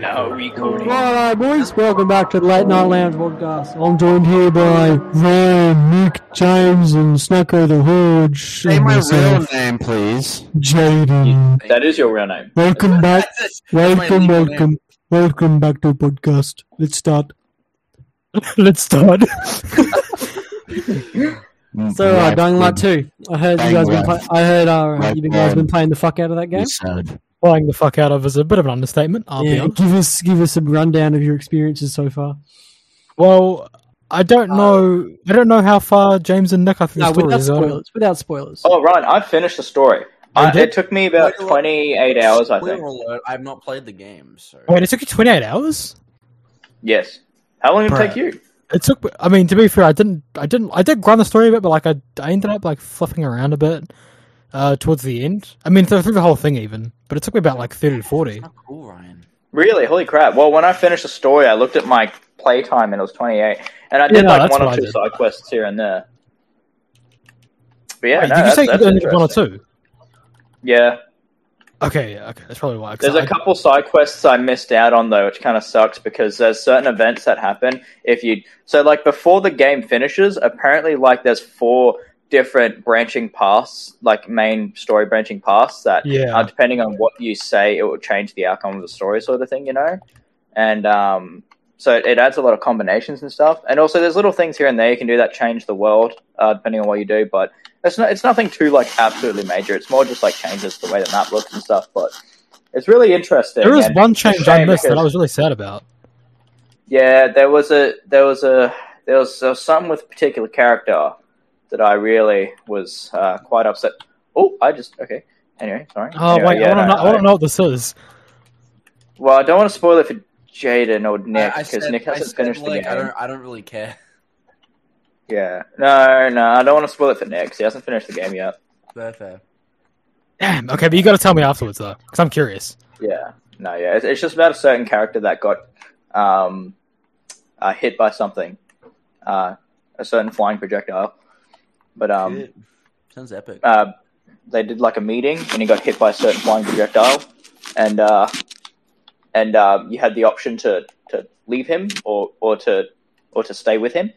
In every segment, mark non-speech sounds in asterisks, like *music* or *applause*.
Now recording. Alright, boys, welcome back to the Late Night Lounge podcast. I'm joined here by Ryan, Nik, James, and Snacko the Horde. Say and my real name, please. Jayden. That is your real name. Welcome *laughs* back. That's Welcome, legal welcome. Welcome back to the podcast. Let's start. *laughs* Let's start. *laughs* So, uh, Dying Light 2. I heard Bang you guys been play- I heard uh, you guys been playing the fuck out of that game. You said. playing the fuck out of is a bit of an understatement. I'll be Yeah, honest. give us give us a rundown of your experiences so far. Well, I don't uh, know. I don't know how far James and Nik are through No, the story. without is. I don't- spoilers. Without spoilers. Oh, Ryan, I finished the story. I, it took me about Spoiler- 28 hours, I Spoiler think. alert, I've not played the game, so Wait, it took you 28 hours. Yes. How long did it take you? It took. I mean, to be fair, I didn't. I didn't. I did grind the story a bit, but like I, I ended up like flipping around a bit uh, towards the end. I mean, th- through the whole thing even, but it took me about like 30 to 40. not cool, Ryan. Really? Holy crap. Well, when I finished the story, I looked at my playtime and it was 28. And I Yeah, did no, like one or two side quests here and there. But yeah, Wait, no, did you that's, say you that's only did one or interesting. two? Yeah. Okay, yeah, okay, that's probably why. 'cause There's a I- couple side quests I missed out on though, which kind of sucks because there's certain events that happen if you. So like before the game finishes, apparently like there's four different branching paths, like main story branching paths that Yeah. depending on what you say, it will change the outcome of the story, sort of thing, you know. And um, so it, it adds a lot of combinations and stuff. And also there's little things here and there you can do that change the world, uh, depending on what you do. But it's not it's nothing too like absolutely major. It's more just like changes the way the map looks and stuff. But it's really interesting. there was one change I missed that I was really sad about. Yeah, there was a there was a there was, there was something with a particular character that I really was uh, quite upset. Oh, I just okay. Anyway, sorry. Oh Anyway, wait, yeah, I want to no, know. I want to know what this is. Well, I don't want to spoil it for Jayden or Nik I- I because Nik hasn't said, finished the game. I don't, I don't really care. Yeah, no, no, I don't want to spoil it for Nik. He hasn't finished the game yet. Fair, fair. Damn. Okay, but you got to tell me afterwards though, because I'm curious. Yeah, no, yeah, it's, it's just about a certain character that got um, uh, hit by something, uh, a certain flying projectile. But um, Shit. Sounds epic. uh, they did like a meeting and he got hit by a certain flying projectile and uh, and uh, you had the option to, to leave him or, or to or to stay with him.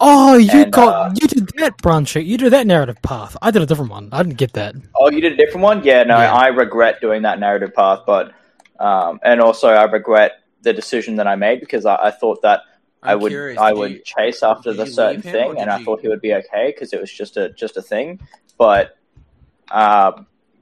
Oh, you And, got uh, you did that branch. You did that narrative path. I did a different one. I didn't get that. Oh, you did a different one? Yeah, no, Yeah. I regret doing that narrative path, but um, and also I regret the decision that I made because I, I thought that I I'm would curious, I would you- chase after the certain leave him, or thing, and I you- thought he would be okay because it was just a just a thing. But uh,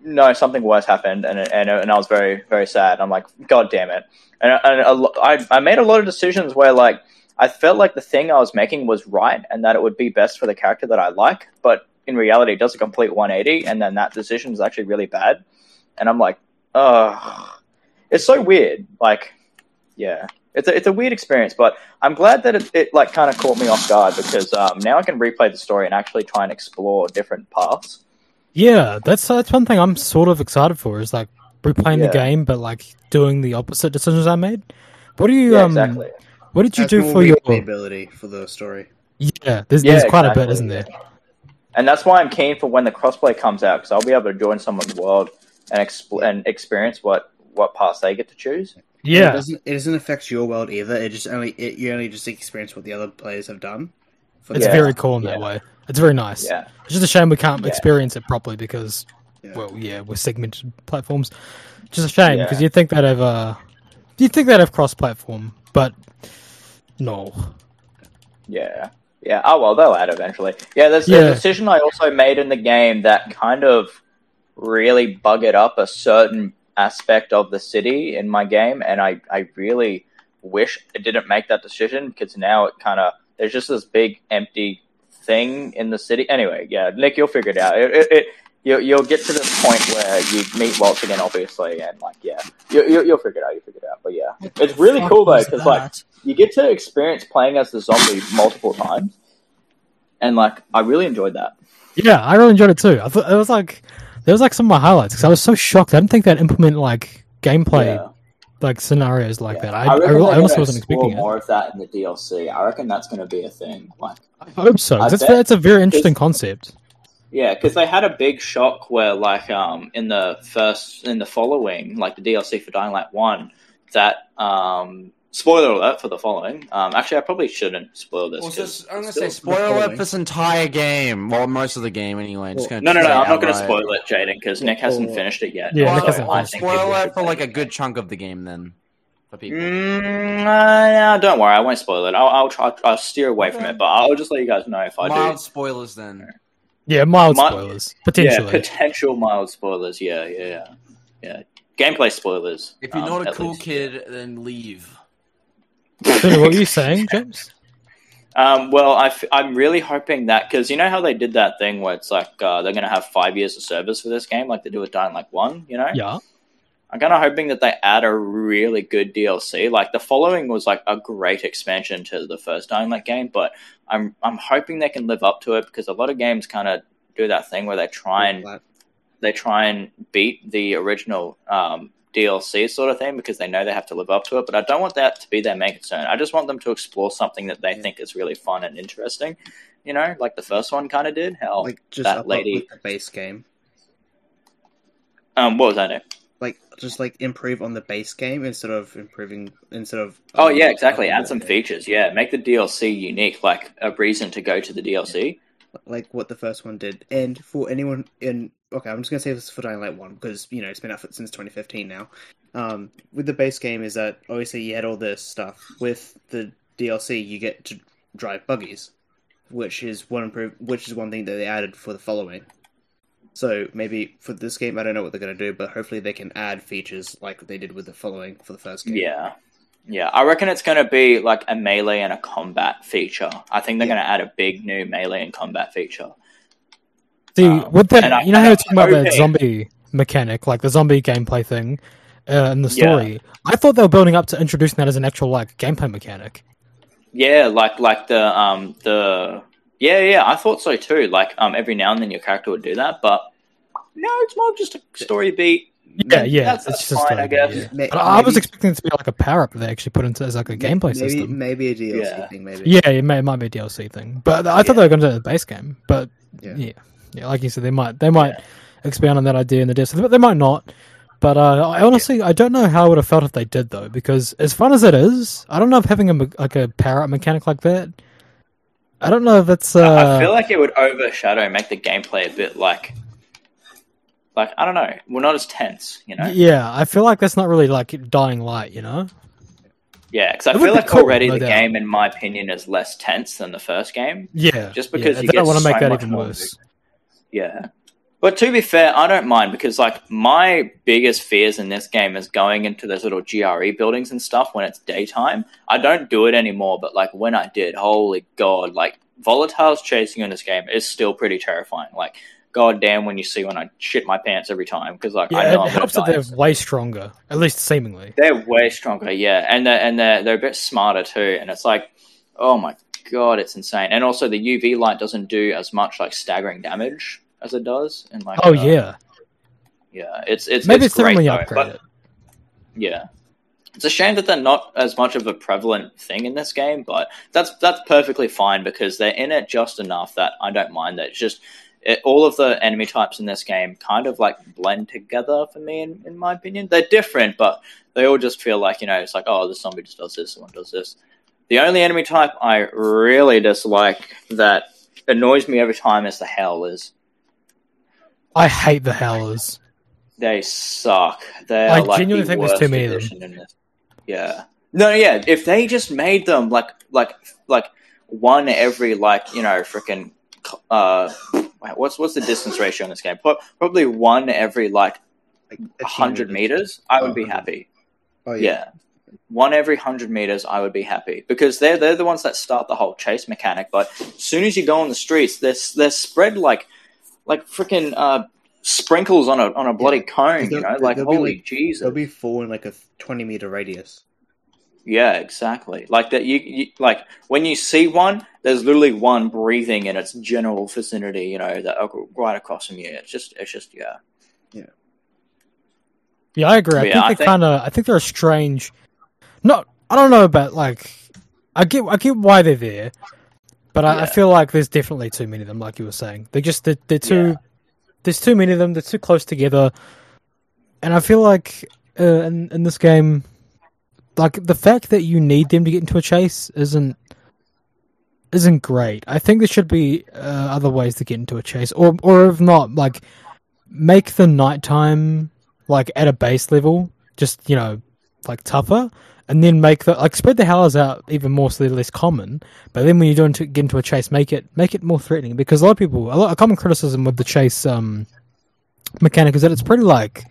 no, something worse happened, and and and I was very very sad. I'm like, God damn it! And, and a I I made a lot of decisions where like I felt like the thing I was making was right, and that it would be best for the character that I like, but in reality, it does a complete 180, and then that decision is actually really bad. And I'm like, oh, it's so weird. Like, yeah, it's a, it's a weird experience, but I'm glad that it, it like kind of caught me off guard because um, now I can replay the story and actually try and explore different paths. Yeah, that's that's one thing I'm sort of excited for. Is like replaying Yeah. the game, but like doing the opposite decisions I made. What do you Yeah, um? exactly. What did you Has do for your? ability for the story. Yeah, there's Yeah, there's quite a bit, isn't there? And that's why I'm keen for when the crossplay comes out because I'll be able to join someone's world and expl- and experience what what paths they get to choose. It Yeah, doesn't. It doesn't affect your world either. It just only. It, you only just experience what the other players have done. For it's Yeah, very cool in that yeah. way. It's very nice. Yeah, It's just a shame we can't Yeah. experience it properly because, Yeah. well, yeah, we're segmented platforms. Just a shame Yeah. because you'd think they'd have uh, you'd think they'd have cross-platform, but no. Yeah. Yeah. Oh well, they'll add eventually. Yeah. There's Yeah. a decision I also made in the game that kind of really buggered up a certain aspect of the city in my game, and I I really wish I didn't make that decision because now it kind of there's just this big empty thing in the city. Anyway, yeah, Nik, you'll figure it out. It, it, it you'll, you'll get to this point where you meet Waltz again, obviously, and like, yeah, you, you, you'll figure it out. You figure it out. But yeah, it's really cool though because like you get to experience playing as the zombie multiple times, and like I really enjoyed that. Yeah, I really enjoyed it too. I thought it was like there was like some of my highlights because I was so shocked. I didn't think they'd implement like gameplay Yeah. like scenarios like that. I, I, I, they're honestly wasn't expecting it. more of that in the DLC. I reckon that's going to be a thing. Like, I hope so. 'cause I That's bet. that's a very interesting concept. yeah, because they had a big shock where, like, um, in the first, in the following, like the DLC for Dying Light One, that um, spoiler alert for the following. Um, actually, I probably shouldn't spoil this. Well, 'cause just, I'm gonna it's say spoiler alert for this entire game. Well, most of the game anyway. Just Well, gonna No, no, no. I'm not going to spoil it, Jayden, because Nik hasn't Or- finished it yet. Yeah, Well, Nik hasn't I'll finished it. think spoil it for like a good chunk of the game then. For people. Mm, uh, no, don't worry, I won't spoil it. I'll, I'll try. I'll steer away from it, but I'll just let you guys know if I Mild do. Mild spoilers then. Yeah, mild My- spoilers Yeah, potential mild spoilers. Yeah, yeah, yeah. yeah. Gameplay spoilers. If you're um, not a cool least. kid, then leave. What were you saying, James? Um, well, I f- I'm really hoping that because you know how they did that thing where it's like uh, they're going to have five years of service for this game, like they do with Dying Light One. You know, Yeah. I'm kind of hoping that they add a really good DLC. Like the following was like a great expansion to the first Dying Light game, but I'm I'm hoping they can live up to it because a lot of games kind of do that thing where they try and they try and beat the original um, DLC sort of thing because they know they have to live up to it. But I don't want that to be their main concern. I just want them to explore something that they Yeah. think is really fun and interesting. You know, like the first one kind of did. How like just that lady- with the base game. um, what was that? Nik? Like just like improve on the base game instead of improving instead of. Oh um, yeah, exactly. Add some features. Yeah, make the DLC unique, like a reason to go to the DLC. Like what the first one did. And for anyone in okay, I'm just gonna say this for Dying Light One because you know it's been out since 2015 now. Um, with the base game is that obviously you had all this stuff. With the DLC, you get to drive buggies, which is one improve, which is one thing that they added for the following. So maybe for this game, I don't know what they're gonna do, but hopefully they can add features like they did with the following for the first game. Yeah. Yeah, I reckon it's going to be like a melee and a combat feature. I think they're Yeah. going to add a big new melee and combat feature. See, Um, with that, I- you know how you're talking about the zombie mechanic, like the zombie gameplay thing uh, in the Yeah. story. I thought they were building up to introducing that as an actual like gameplay mechanic. Yeah, like like the um the yeah yeah I thought so too. Like um every now and then your character would do that, but no, it's more just a story beat. Yeah, yeah, that's, it's that's just fine, a- I guess. yeah. Ma- But I was expecting it to be like a power up that they actually put into as like a gameplay maybe, system. Maybe a DLC Yeah. thing. Maybe. Yeah, it, may, it might be a DLC thing, but I thought Yeah. they were going to do it the base game. But Yeah. yeah. yeah, like you said, they might they might expand on that idea in the DLC, but they might not. But uh, I honestly, I don't know how I would have felt if they did though, because as fun as it is, I don't know if having a like a power up mechanic like that. I don't know if it's. Uh, I feel like it would overshadow, make the gameplay a bit like, like I don't know, we're not as tense, you know. yeah, I feel like that's not really like dying light, you know. Yeah, because I It feel like cool, already no the doubt. game, in my opinion, is less tense than the first game. Yeah, Just because yeah, you they don't want to make so that much even worse. Yeah. But to be fair, I don't mind because like my biggest fears in this game is going into those little GRE buildings and stuff when it's daytime. I don't do it anymore, but like when I did, holy god, like volatiles chasing in this game is still pretty terrifying. Like god damn when you see when I shit my pants every time because like I know it I'm helps that they're way stronger, at least seemingly. They're way stronger, yeah, and they're and they're they're a bit smarter too. And it's like, oh my god, it's insane. And also the UV light doesn't do as much like staggering damage as it does in like. Oh uh, yeah, yeah. It's it's maybe it's, it's time great though, but yeah. It's a shame that they're not as much of a prevalent thing in this game, but that's that's perfectly fine because they're in it just enough that I don't mind that. It's just it, all of the enemy types in this game kind of like blend together for me, in, in my opinion. They're different, but they all just feel like you know it's like oh, this zombie just does this, this one does this. The only enemy type I really dislike that annoys me every time is the howlers. I hate the howlers. They suck. They're I like genuinely the think there's too many of them. addition in this. Yeah. No, yeah. If they just made them like like like one every like you know freaking uh what's what's the distance ratio in this game? Probably one every like Like, hundred meters. I would Oh, be happy. Oh Yeah. One every hundred meters, I would be happy because they're they're the ones that start the whole chase mechanic. But as soon as you go on the streets, they're they're spread like like freaking uh, sprinkles on a on a bloody cone. You know, like holy like- Jesus. They'll be four in like a twenty meter radius. Yeah, exactly. Like that. You, you like when you see one, there's literally one breathing in its general vicinity. You know, that right across from you. It's just, it's just, yeah. Yeah, yeah. I agree. I Yeah, think I they're think- kind of. I think they're a strange. Not. I don't know about like. I get. I get why they're there, but I, I feel like there's definitely too many of them. Like you were saying, they're just they're, they're too. Yeah. There's too many of them. They're too close together, and I feel like uh, in in this game, like the fact that you need them to get into a chase isn't isn't great. I think there should be uh, other ways to get into a chase, or or if not, like make the nighttime like at a base level, just you know, like tougher, and then make the like spread the howlers out even more so they're less common. But then when you don't get into a chase, make it make it more threatening because a lot of people, a, lot, a common criticism with the chase um mechanic is that it's pretty like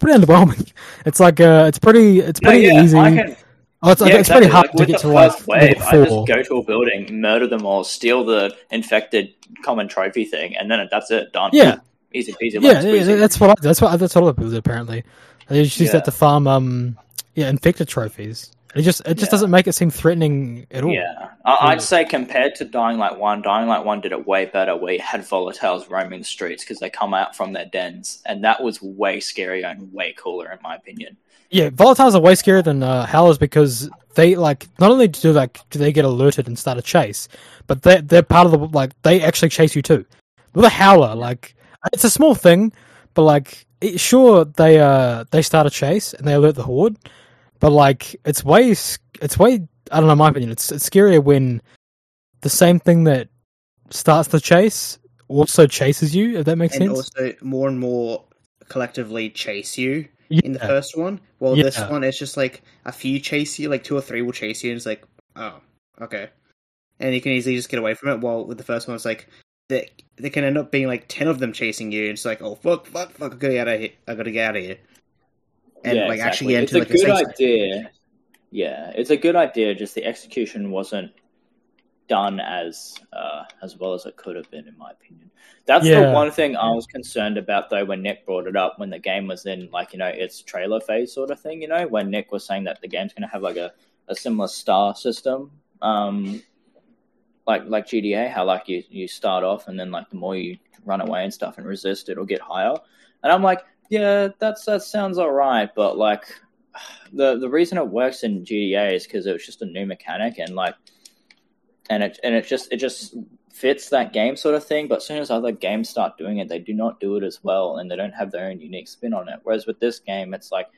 pretty underwhelming. *laughs* It's like uh, it's pretty it's No, pretty yeah, easy. I can, oh, it's, yeah, it's pretty hard Like, to get to like wave, I just go to a building, murder them all, steal the infected common trophy thing, and then that's it. Done. Yeah. Easy peasy. Yeah, yeah, that's what I, that's what that's what other people do apparently. They just use Yeah. that to farm um yeah infected trophies. It just it just Yeah. doesn't make it seem threatening at all. Yeah, I- I'd say compared to Dying Light One, Dying Light One did it way better. We had volatiles roaming the streets because they come out from their dens, and that was way scarier and way cooler, in my opinion. Yeah, volatiles are way scarier than uh, howlers because they like not only do like do they get alerted and start a chase, but they they're part of the like they actually chase you too. With a howler, like it's a small thing, but like it, sure they uh they start a chase and they alert the horde, but like it's way it's way I don't know my opinion it's it's scarier when the same thing that starts the chase also chases you if that makes and sense. also more and more collectively chase you yeah. in the first one. Well, this one it's just like a few chase you, like two or three will chase you, and it's like, oh, okay, and you can easily just get away from it. While with the first one, it's like they they can end up being like ten of them chasing you, and it's like, oh fuck, fuck, fuck, I gotta get out of here, I gotta get out of here, and yeah, like exactly. actually get it's into a like a good safe idea. Yeah, it's a good idea. Just the execution wasn't done as uh, as well as it could have been, in my opinion. That's Yeah. the one thing I was concerned about, though, when Nik brought it up when the game was in like you know its trailer phase sort of thing. You know, when Nik was saying that the game's going to have like a, a similar star system, um, like like GTA, how like you you start off and then like the more you run away and stuff and resist, it'll get higher. And I'm like, yeah, that's that sounds all right, but like the the reason it works in GTA is because it was just a new mechanic and like and it and it just it just fits that game sort of thing. But as soon as other games start doing it, they do not do it as well, and they don't have their own unique spin on it. Whereas with this game, it's like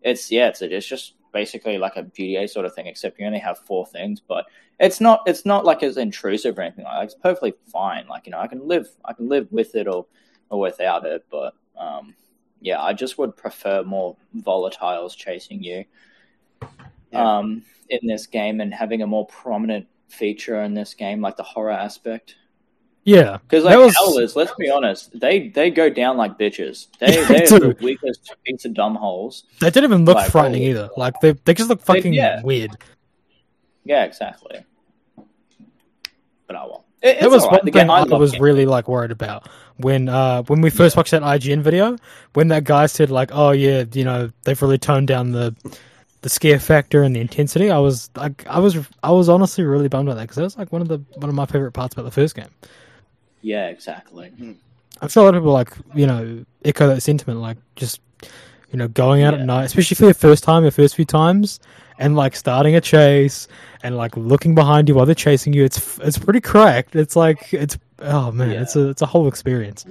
it's yeah, it's it's just basically like a GTA sort of thing, except you only have four things, but it's not it's not like as intrusive or anything like that. It's perfectly fine. Like you know, I can live I can live with it or or without it, but um, yeah, I just would prefer more volatiles chasing you Yeah. um, in this game and having a more prominent feature in this game, like the horror aspect. Yeah, Because That like was- howlers, let's be honest, they they go down like bitches. They *laughs* Yeah, they're the do. weakest piece of dumb holes. they didn't even look Like, frightening oh. either. Like they they just look They- fucking yeah. weird. Yeah, exactly. But I won't. It, That was all right. one The thing game- I love was game. really like worried about when uh when we first watched that IGN video when that guy said like oh yeah you know they've really toned down the the scare factor and the intensity I was like I was I was honestly really bummed about that because that was like one of the one of my favorite parts about the first game. Yeah, exactly. I'm sure a lot of people like you know echo that sentiment like just you know going out Yeah. at night especially for your first time your first few times and like starting a chase and like looking behind you while they're chasing you it's it's pretty cracked it's like it's oh man Yeah. it's a it's a whole experience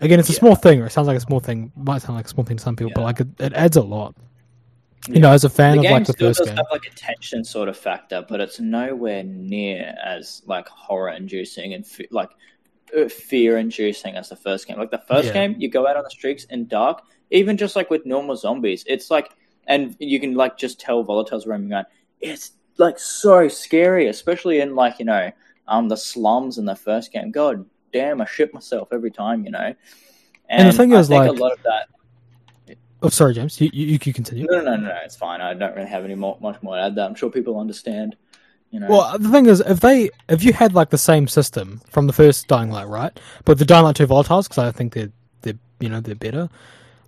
again it's a Yeah. small thing or it sounds like a small thing might sound like a small thing to some people but like it, it adds a lot you know as a fan the of like the still first does game have like a tension sort of factor, but it's nowhere near as like horror inducing and fe- like fear inducing as the first game. Like the first Yeah. game, you go out on the streets in dark, even just like with normal zombies, it's like, and you can like just tell volatiles roaming around. It's like so scary, especially in like you know um the slums in the first game. God damn, I shit myself every time, you know. And, And the thing I is, think like- a lot of that oh sorry James you you, you can continue no, no, no, no, it's fine. I don't really have any more, much more to add. That I'm sure people understand. You know, Well, the thing is, if they if you had like the same system from the first Dying Light, right? But the Dying Light two volatiles, because I think they're they're you know they're better.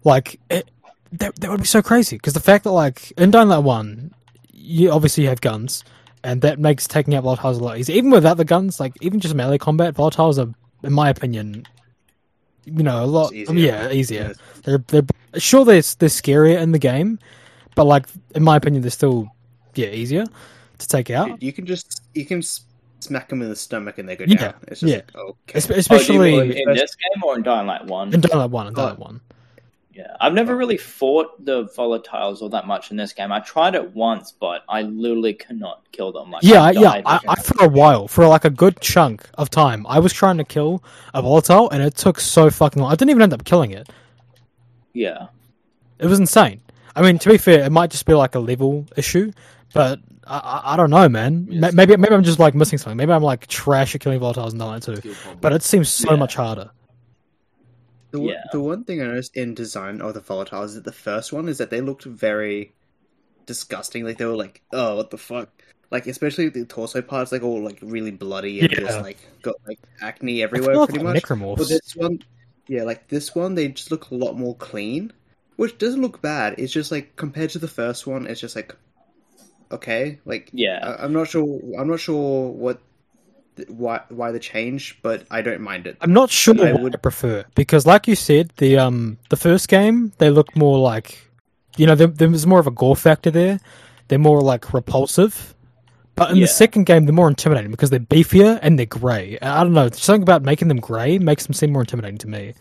Like it, that that would be so crazy because the fact that like in Dying Light one, you obviously have guns, and that makes taking out volatiles a lot easier. Even without the guns, like even just melee combat, volatiles are, in my opinion, you know, a lot It's I mean, yeah easier. Yes. They're they're sure they're they're scarier in the game, but like in my opinion, they're still yeah easier to take out. You can just you can s- smack them in the stomach and they go Yeah, down. It's just yeah. like, okay. Espe- Oh, do Especially in this game or in Dying Light One? in Dying Light One and Dying Oh. Light One. Yeah, I've never oh. really fought the volatiles all that much in this game. I tried it once, but I literally cannot kill them. Like, Yeah, I yeah. I, I for a while, for like a good chunk of time, I was trying to kill a volatile, and it took so fucking long. I didn't even end up killing it. yeah, It was insane. I mean, to be fair, it might just be like a level issue, but I, I, I don't know, man. Yes. Maybe maybe I'm just like missing something. Maybe I'm like trash at killing volatiles and that too. But it seems so Yeah. much harder. The, one- Yeah. the one thing I noticed in design of the volatiles is that the first one is that they looked very disgusting. Like they were like, oh, what the fuck? Like especially the torso parts, like all like really bloody and Yeah. just like got like acne everywhere, pretty like much. necromorphs. But this one, yeah, like this one, they just look a lot more clean, which doesn't look bad. It's just like compared to the first one, it's just like okay, like yeah. I- I'm not sure. I'm not sure what th- why why the change, but I don't mind it. I'm not sure I would- I prefer because, like you said, the um the first game they look more like, you know, there, there was more of a gore factor there. They're more like repulsive, but in Yeah. the second game they're more intimidating because they're beefier and they're grey. I don't know, something about making them grey makes them seem more intimidating to me.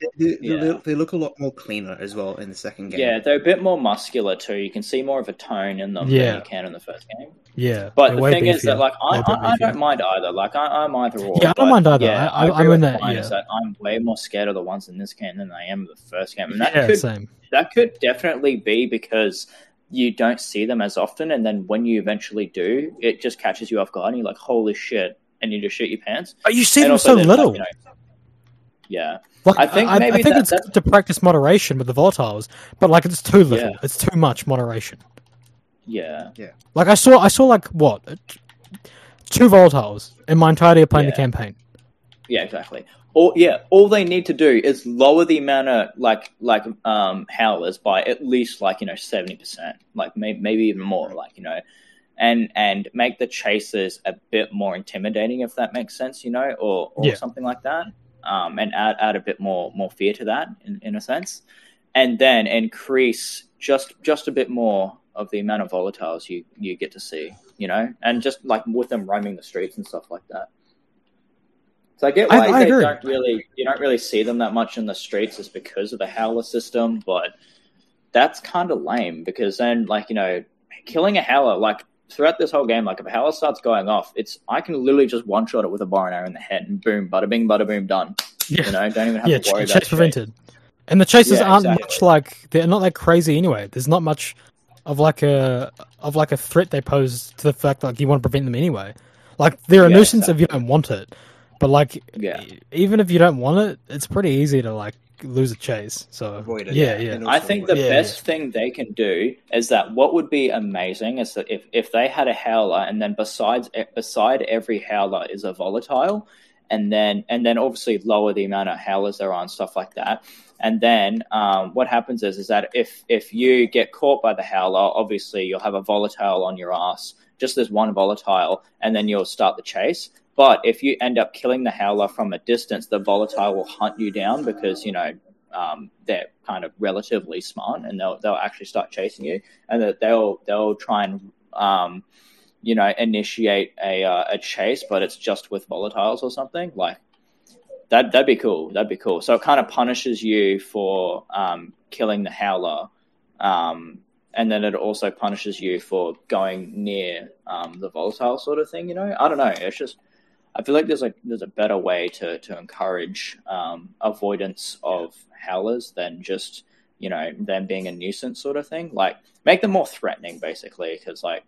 They, they- Yeah. they- they look a lot more cleaner as well in the second game. Yeah, they're a bit more muscular too. You can see more of a tone in them Yeah. than you can in the first game. Yeah, But the way thing is that, like, I, I, I don't mind either. Like, I, I'm either or. Yeah, I don't but, mind either. Yeah, I, I, I'm in with that, yeah. that I'm way more scared of the ones in this game than I am of the first game, and that yeah, could same. that could definitely be because you don't see them as often, and then when you eventually do, it just catches you off guard, and you're like, "Holy shit!" and you just shoot your pants. But you see And them so there's, like, little. you know, yeah, Like, I think I, maybe I think that- it's that- good to practice moderation with the volatiles, but like it's too little. Yeah. It's too much moderation. yeah, yeah. Like I saw, I saw like what two volatiles in my entirety of playing the campaign. yeah, exactly. All yeah, all they need to do is lower the amount of like like um howlers by at least like you know seventy percent, like may, maybe even more, like you know, and and make the chasers a bit more intimidating if that makes sense, you know, or or Yeah. something like that, um, and add add a bit more more fear to that in, in a sense, and then increase just just a bit more of the amount of volatiles you you get to see, you know, and just like with them roaming the streets and stuff like that. So I get I- why I they agree. don't really you don't really see them that much in the streets is because of the howler system, but that's kind of lame because then like you know killing a howler like throughout this whole game like if a howler starts going off it's I can literally just one shot it with a bow and arrow in the head and boom bada bing bada boom done Yeah, you know don't even have yeah, to worry ch- about chase prevented. And the chases Yeah, aren't exactly. much like they're not that crazy anyway. There's not much of like a of like a threat they pose to the fact like you want to prevent them anyway. Like they're a Yeah, nuisance if you don't want it, but like Yeah. even if you don't want it, it's pretty easy to like lose a chase. So Avoid it, yeah, yeah. yeah, I think the Yeah, best thing they can do is that what would be amazing is that if, if they had a howler and then besides beside every howler is a volatile, and then and then obviously lower the amount of howlers there are and stuff like that. And then um, what happens is is that if if you get caught by the howler, obviously you'll have a volatile on your ass, just as one volatile, and then you'll start the chase. But if you end up killing the howler from a distance, the volatile will hunt you down because you know um, they're kind of relatively smart and they'll they'll actually start chasing you and they'll they'll try and um, you know initiate a uh, a chase, but it's just with volatiles or something like that. That'd be cool. That'd be cool. So it kind of punishes you for um, killing the howler. Um, and then it also punishes you for going near um, the volatile sort of thing. You know, I don't know. It's just I feel like there's a there's a better way to to encourage um, avoidance of howlers than just you know them being a nuisance sort of thing. Like make them more threatening, basically, because like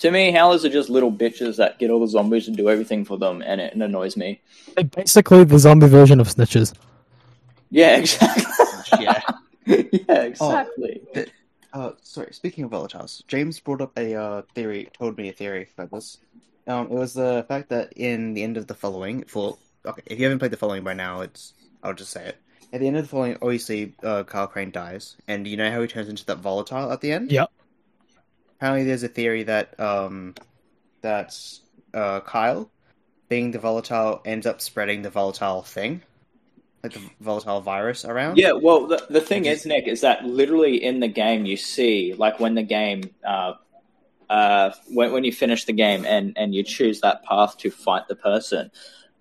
to me, howlers are just little bitches that get all the zombies and do everything for them, and it, it annoys me. They're basically the zombie version of snitches. Yeah, *laughs* exactly. Yeah. *laughs* yeah, exactly. Uh, sorry. Speaking of volatiles, James brought up a uh, theory. Told me a theory about this. Um, it was the fact that in the end of the following, for okay, if you haven't played the following by now, it's I'll just say it. At the end of the following, obviously, uh, Kyle Crane dies, and you know how he turns into that volatile at the end. Yep. Apparently, there's a theory that um, that uh, Kyle, being the volatile, ends up spreading the volatile thing, like the volatile virus around. Yeah, well, the, the thing Which is, Nik, is that literally in the game you see, like when the game, uh, uh, when, when you finish the game and, and you choose that path to fight the person,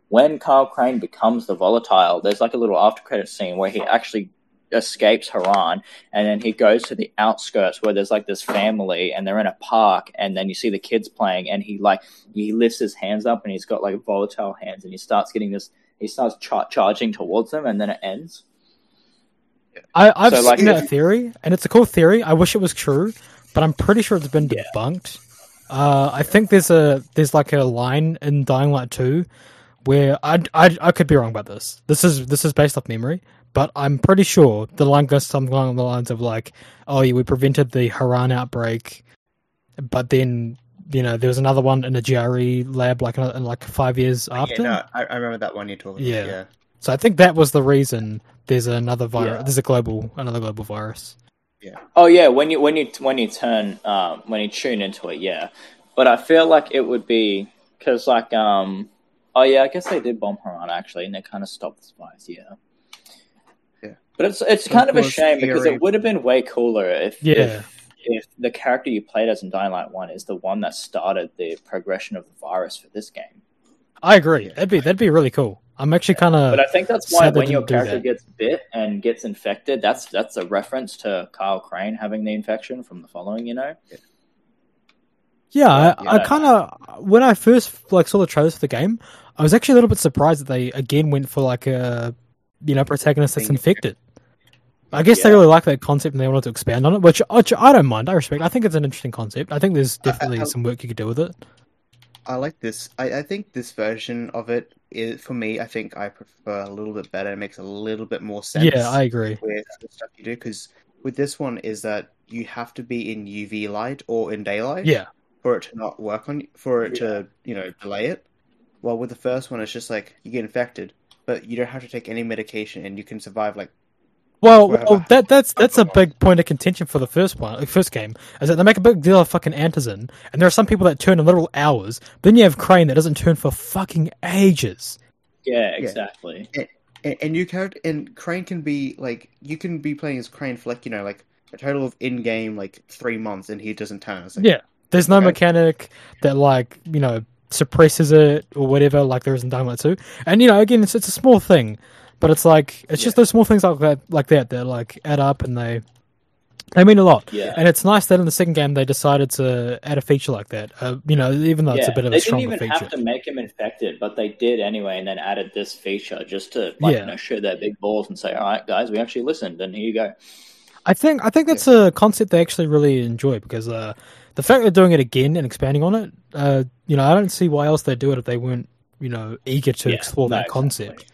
when Kyle Crane becomes the volatile, there's like a little after credit scene where he actually escapes Harran, and then he goes to the outskirts where there's like this family, and they're in a park, and then you see the kids playing, and he like he lifts his hands up, and he's got like volatile hands, and he starts getting this, he starts char- charging towards them, and then it ends. I, I've So, seen like, that if- theory, and it's a cool theory. I wish it was true, but I'm pretty sure it's been Yeah. debunked. Uh, I think there's a there's like a line in Dying Light 2 where I, I, I could be wrong about this. This is this is based off memory, but I'm pretty sure the line goes something along the lines of like, "Oh, yeah, we prevented the Harran outbreak, but then you know there was another one in a GRE lab like in like five years after." Yeah, no, I, I remember that one you're talking Yeah. about. Yeah. So I think that was the reason there's another virus. Yeah. There's a global another global virus. Oh yeah, when you when you when you turn um, when you tune into it, yeah. But I feel like it would be because like um oh yeah, I guess they did bomb Harran actually, and they kind of stopped the spies, yeah. Yeah. But it's it's So kind of a was shame because it would have been way cooler if Yeah. if, if the character you played as in Dying Light One is the one that started the progression of the virus for this game. I agree. That'd be that'd be really cool. I'm actually kind of But I think that's why when your didn't character that. gets bit and gets infected, that's that's a reference to Kyle Crane having the infection from the following, you know. yeah. I, I kind of when I first like saw the trailers for the game, I was actually a little bit surprised that they again went for like a you know protagonist that's infected. I guess they really like that concept and they wanted to expand on it, which, which I don't mind. I respect. I think it's an interesting concept. I think there's definitely I- some work you could do with it. I like this. I, I think this version of it is for me. I think I prefer a little bit better. It makes a little bit more sense. Yeah, I agree. with the stuff you do because with this one is that you have to be in UV light or in daylight Yeah, for it to not work on for it to you know delay it. Well, with the first one, it's just like you get infected, but you don't have to take any medication and you can survive like Well, well, that that's that's a big point of contention for the first one, like, first game, is that they make a big deal of fucking antizin, and there are some people that turn in literal hours. Then you have Crane that doesn't turn for fucking ages. Yeah, exactly. and, and you character and Crane can be like you can be playing as Crane for like you know like a total of in game like three months and he doesn't turn. Like, Yeah, there's no Okay. mechanic that like you know suppresses it or whatever, like there is in Dying Light Two. And you know, again, it's it's a small thing, but it's like it's just those small things like that, like that, that like add up and they they mean a lot. Yeah. And it's nice that in the second game they decided to add a feature like that. Uh, you know, even though it's a bit of they a didn't even feature. have to make him infected, but they did anyway, and then added this feature just to like Yeah. you know show their big balls and say, "All right, guys, we actually listened, and here you go." I think I think that's a concept they actually really enjoy because uh, the fact they're doing it again and expanding on it, uh, you know, I don't see why else they'd do it if they weren't, you know, eager to Yeah, explore no, that exactly. concept.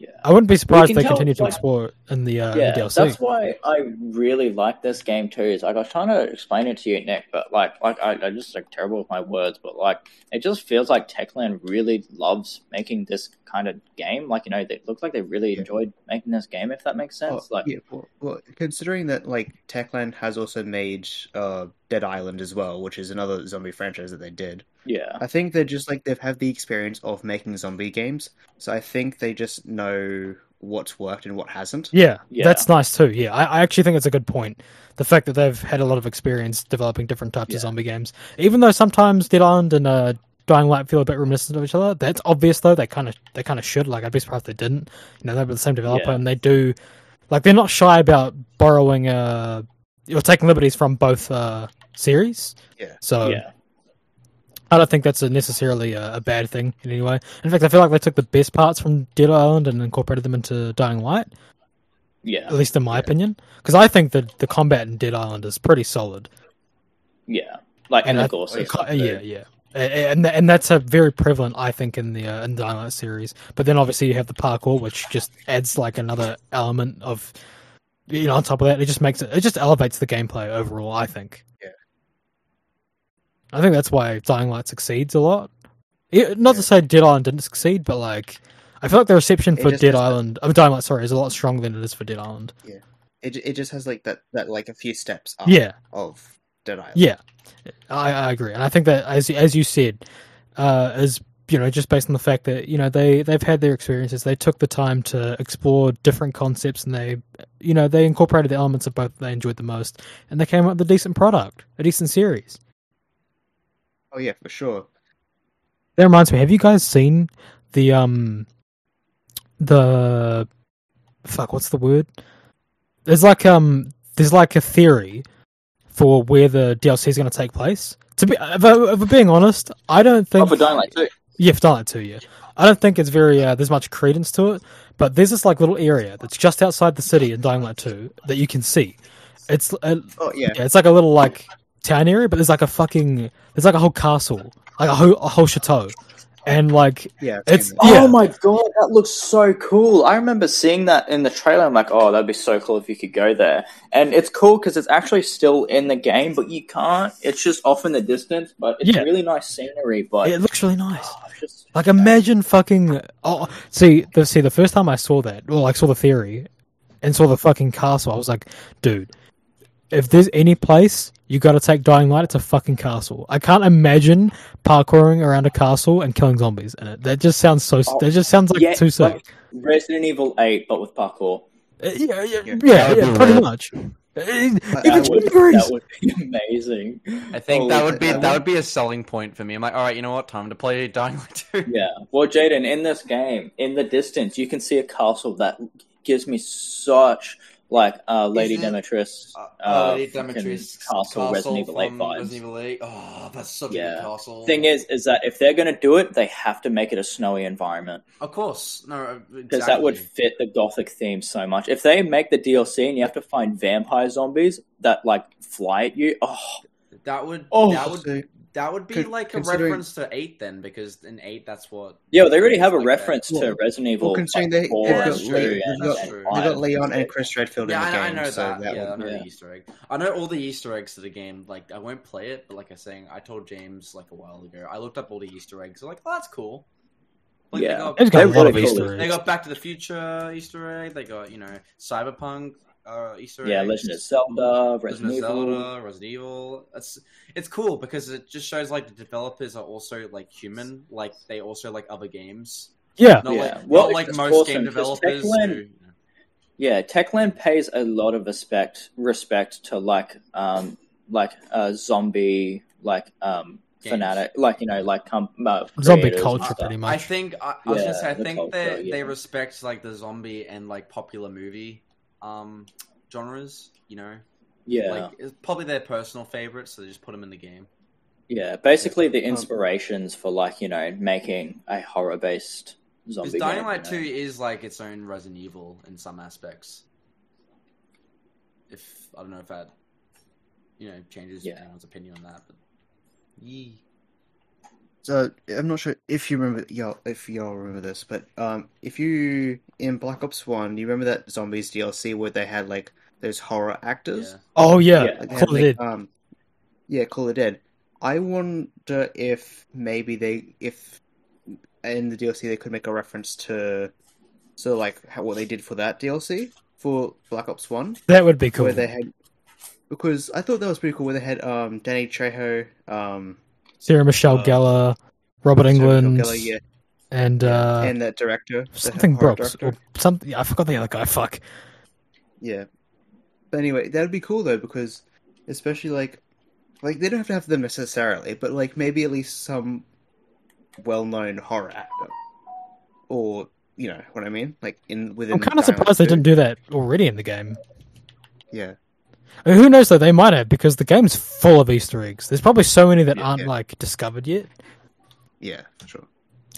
Yeah. I wouldn't be surprised if they tell, continue to like- explore in the, uh, yeah, the DLC. that's why I really like this game too. Is like I was trying to explain it to you, Nik, but like, like I, I just like terrible with my words, but like it just feels like Techland really loves making this kind of game. Like you know, they look like they really Yeah. enjoyed making this game. If that makes sense, Oh, like yeah, well, well, considering that like Techland has also made uh, Dead Island as well, which is another zombie franchise that they did. Yeah, I think they're just like they've had the experience of making zombie games, so I think they just know what's worked and what hasn't. yeah, Yeah. that's nice too. Yeah, I, I actually think it's a good point. The fact that they've had a lot of experience developing different types Yeah. of zombie games, even though sometimes Dead Island and uh, Dying Light feel a bit reminiscent of each other. That's obvious though. They kind of they kind of should. Like I'd be surprised if they didn't. You know, they're the same developer Yeah. and they do like they're not shy about borrowing uh or taking liberties from both uh series. Yeah. So yeah, I don't think that's a necessarily a, a bad thing in any way. In fact, I feel like they took the best parts from Dead Island and incorporated them into Dying Light, yeah, at least in my opinion. Because I think that the combat in Dead Island is pretty solid. yeah. Like And and, I- the Gorsa Uh, stuff, too. yeah, yeah. And and that's a very prevalent, I think, in the uh, in Dying Light series. But then obviously you have the parkour, which just adds like another element of, you know, on top of that, it just makes it, it just elevates the gameplay overall. I think. Yeah. I think that's why Dying Light succeeds a lot. It, not to say Dead Island didn't succeed, but like, I feel like the reception for Dead has that- Island, I mean, Dying Light, sorry, is a lot stronger than it is for Dead Island. Yeah, it it just has like that that like a few steps up Yeah, of Dead Island. Yeah, I, I agree, and I think that as as you said, uh, is you know just based on the fact that you know they they've had their experiences, they took the time to explore different concepts, and they you know they incorporated the elements of both they enjoyed the most, and they came up with a decent product, a decent series. Oh yeah, for sure. That reminds me, have you guys seen the um the fuck. What's the word? There's like um, there's like a theory for where the DLC is going to take place. To be, if, I, if I'm being honest, I don't Oh, think. for Dying Light 2. Yeah, for Dying Light 2, yeah. I don't think it's very uh, there's much credence to it, but there's this like little area that's just outside the city in Dying Light 2 that you can see. It's uh, Oh yeah. yeah, it's like a little like town area, but there's like a fucking there's like a whole castle, like a whole, a whole chateau, and like Yeah. it's same. Oh yeah, Oh my god, that looks so cool. I remember seeing that in the trailer. I'm like, oh, that'd be so cool if you could go there. And it's cool because it's actually still in the game, but you can't. It's just off in the distance, but it's Yeah. really nice scenery. But it looks really nice. oh, just Like imagine fucking oh see the see the first time I saw that or like saw the theory and saw the fucking castle, I was like, dude, if there's any place you got to take Dying Light, it's a fucking castle. I can't imagine parkouring around a castle and killing zombies in it. That just sounds so. Oh, that just sounds like yeah, too sick. like Resident Evil 8, but with parkour. Uh, yeah, yeah, Yeah. yeah, yeah, pretty much. Uh, That That would, that would be amazing. I think Oh, that would be that that would be a selling point for me. I'm like, all right, you know what? Time to play Dying Light 2. *laughs* Yeah. Well, Jayden, in this game, in the distance, you can see a castle that gives me such like uh, Lady Is it- Dimitrescu, Uh, uh, Lady fucking Dimitrescu castle, Resident Evil 8 vibes. Resident Evil 8. Oh, that's such a good castle. Thing is, is that if they're going to do it, they have to make it a snowy environment of course, no, uh, because that would fit the gothic theme so much. If they make the DLC and you have to find vampire zombies that like fly at you, oh, that would Oh, that would So, that would be Con- like a reference to eight then, because in eight that's what. yeah, they already have a Like that. reference to Well- Resident Evil. well, considering like, they- four they've got and Lee- two they've and- got- and they've got. Leon and Chris Redfield Yeah, in the I, I know so that. that yeah, I know yeah. the Easter egg. I know all the Easter eggs to the game. Like, I won't play it, but like I was saying, I told James like a while ago. I looked up all the Easter eggs. I'm like, oh, that's cool. Like, Yeah. they got, It's got a lot of really cool. Easter they got Back to the Future Easter egg. They got you know Cyberpunk uh, Easter yeah, eggs. Legend of Zelda, Legend Resident of Evil. Zelda, Resident Evil. It's it's cool because it just shows like the developers are also like human. Like they also like other games. Yeah, Not Yeah. like Well, not like most awesome game 'cause developers. Techland- who- Yeah, Techland pays a lot of respect respect to like um like uh zombie like um Games. fanatic like you know like com- uh, zombie culture, stuff. pretty I much. think I, I was Yeah, gonna say I the think culture, they yeah. they respect like the zombie and like popular movie um genres. You know, Yeah, like it's probably their personal favorite, so they just put them in the game. yeah. Basically, the Um, inspirations for like you know making a horror based Because zombie Dying game, Light Two is like its own Resident Evil in some aspects. If I don't know if that you know changes Yeah. anyone's opinion on that, but yee. So I'm not sure if you remember y'all if y'all remember this, but um, if you in Black Ops One, you remember that zombies DLC where they had like those horror actors? yeah. Oh yeah, Yeah. Like, they had, Call of like, um, yeah, Call of Dead. I wonder if maybe they if in the DLC they could make a reference to so like how, what they did for that DLC for Black Ops One, that would be cool. where they had because I thought that was pretty cool where they had um Danny Trejo, um Sarah Michelle uh, Gellar, Robert Sarah Englund, Gellar, yeah, and uh, and that director, the something Brooks director. or something. I forgot the other guy. Fuck. Yeah. But anyway, that'd be cool though because especially like like they don't have to have them necessarily, but like maybe at least some well-known horror actor, or you know what I mean, like in within. I'm kind of surprised they didn't do that already in the game. Yeah, I mean, who knows though? They might have because the game's full of Easter eggs. There's probably so many that Yeah, aren't yeah. like discovered yet. yeah, for sure.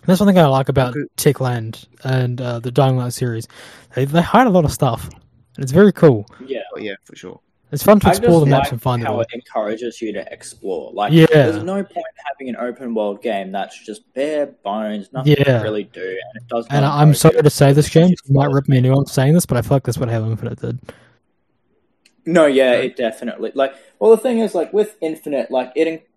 That's one thing I like about Okay. Techland and uh, the Dying Light series. They they hide a lot of stuff, and it's very cool. Yeah, Oh, yeah, for sure. It's fun to explore the maps like and find it how it encourages you to explore. Like, Yeah. there's no point having an open world game that's just bare bones, nothing Yeah. to really do, and it does. And not I- I'm sorry to say this. James. You might rip me a new one saying this, but I feel like that's what Halo Infinite did. No, yeah, it definitely like. Well, the thing is, like with Infinite, like it.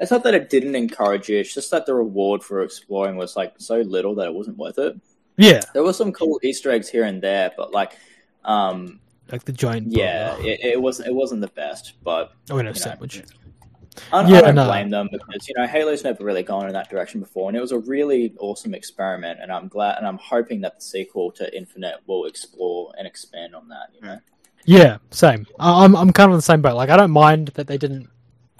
It's not that it didn't encourage you; it's just that the reward for exploring was like so little that it wasn't worth it. Yeah, There were some cool Easter eggs here and there, but like, um, like the giant. yeah, it, it wasn't it wasn't the best. But oh, no, know, sandwich. I, Yeah, I don't no. blame them because you know Halo's never really gone in that direction before, and it was a really awesome experiment. And I'm glad, and I'm hoping that the sequel to Infinite will explore and expand on that. You know, Yeah, same. I- I'm I'm kind of in the same boat. Like I don't mind that they didn't,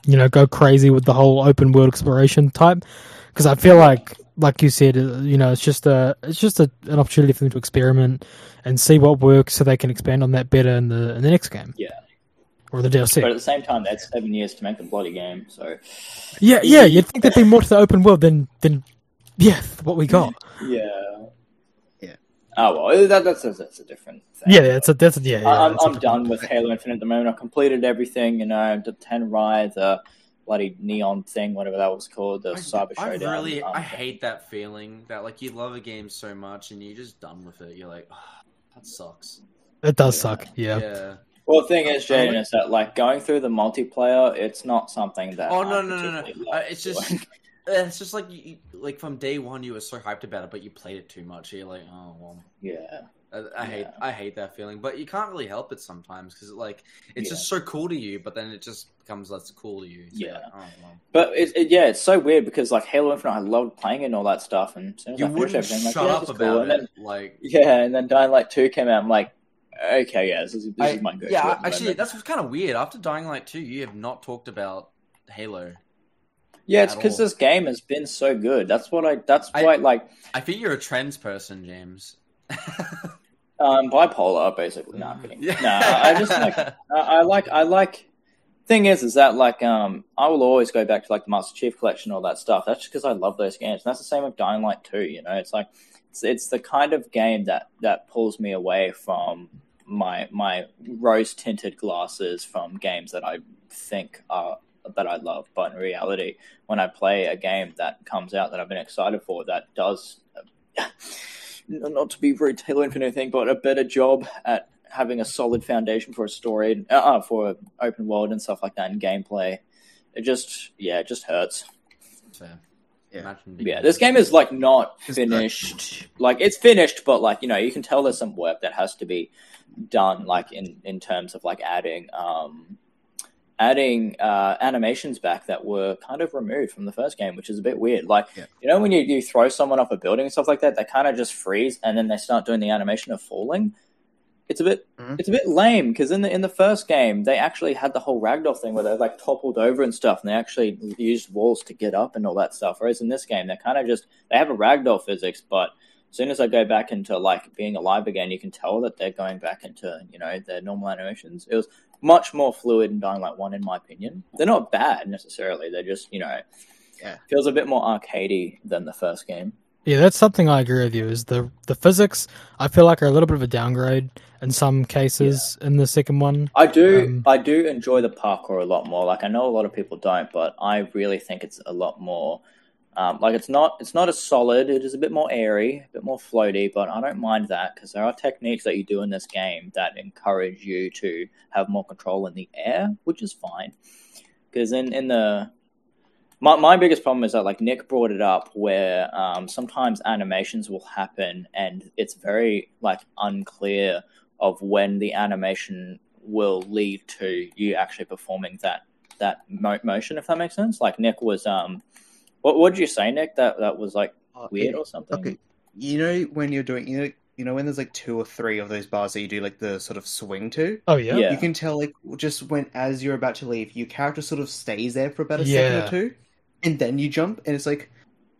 you know, go crazy with the whole open world exploration type, because I feel like like you said, uh, you know, it's just a it's just a, an opportunity for them to experiment and see what works, so they can expand on that better in the in the next game. Yeah. or the DLC. But at the same time, that's seven years to make the bloody game. So yeah, yeah, you'd think there'd be more to the open world than than yeah, what we got. *laughs* Yeah. Oh well, that, that's that's a different thing. Yeah, that's a that's a, yeah. yeah I- I'm, that's a I'm different- done with Halo Infinite at the moment. I completed everything. You know, the Tenrai, the bloody neon thing, whatever that was called, the I, Cyber I Showdown. really, um, I hate that feeling that like you love a game so much and you're just done with it. You're like, oh, that sucks. It does suck. Yeah. Yeah. Well, the thing is, I Jayden, like- is that like going through the multiplayer, it's not something that. Oh I no no no no! particularly Uh, it's just, doing. *laughs* it's just like you, like from day one you were so hyped about it, but you played it too much. You're like, oh well. yeah, I, I hate Yeah. I hate that feeling, but you can't really help it sometimes because like it's just so cool to you, but then it just becomes less cool to you. So Yeah. like, oh, well. but it, it, yeah, it's so weird because like Halo Infinite, I loved playing it and all that stuff, and as soon as You wouldn't shut like, yeah, up about cool. it. And then like yeah, and then Dying Light Two came out. I'm like, okay, yeah, this is this I- is my go. yeah, actually, that's kind of weird. After Dying Light 2, you have not talked about Halo. Yeah, it's because this game has been so good. That's what I. That's I- why like I think you're a trends person, James. *laughs* um bipolar basically. No, I'm kidding. Yeah. No, I just like I, I like I like. Thing is, is that like um I will always go back to like the Master Chief Collection, all that stuff. That's just because I love those games. And that's the same with Dying Light 2, You know, it's like it's it's the kind of game that that pulls me away from my my rose tinted glasses from games that I think are that I love. But in reality, when I play a game that comes out that I've been excited for, that does *sighs* not to be rude to Halo Infinite thing, but a better job at having a solid foundation for a story, uh, uh, for open world and stuff like that, and gameplay. It just, yeah, it just hurts. Fair. Yeah. Yeah, this game is like not finished. Like it's finished, but like you know, you can tell there's some work that has to be done, like in in terms of like adding um adding uh animations back that were kind of removed from the first game, which is a bit weird. Like Yeah. you know when you you throw someone off a building and stuff like that, they kind of just freeze and then they start doing the animation of falling. It's a bit Mhm. it's a bit lame because in the in the first game they actually had the whole ragdoll thing where they like toppled over and stuff, and they actually used walls to get up and all that stuff. Whereas in this game, they kind of just they have a ragdoll physics, but as soon as I go back into like being alive again, you can tell that they're going back into you know their normal animations. It was much more fluid in Dying Light One, in my opinion. They're not bad necessarily. They're just you know Yeah. feels a bit more arcadey than the first game. Yeah, that's something I agree with you. Is the the physics I feel like are a little bit of a downgrade in some cases in the second one. I do Um, I do enjoy the parkour a lot more. Like I know a lot of people don't, but I really think it's a lot more um, like it's not it's not as solid. It is a bit more airy, a bit more floaty, but I don't mind that because there are techniques that you do in this game that encourage you to have more control in the air, which is fine. Because in in the my, my biggest problem is that like Nik brought it up where um, sometimes animations will happen and it's very like unclear of when the animation will lead to you actually performing that that motion if that makes sense like Nik was um what what did you say Nik that that was like Uh, weird it- or something Okay, you know when you're doing you know you know when there's like two or three of those bars that you do like the sort of swing to. Oh yeah, Yeah. You can tell like just when as you're about to leave, your character sort of stays there for about a Yeah. second or two, and then you jump, and it's like,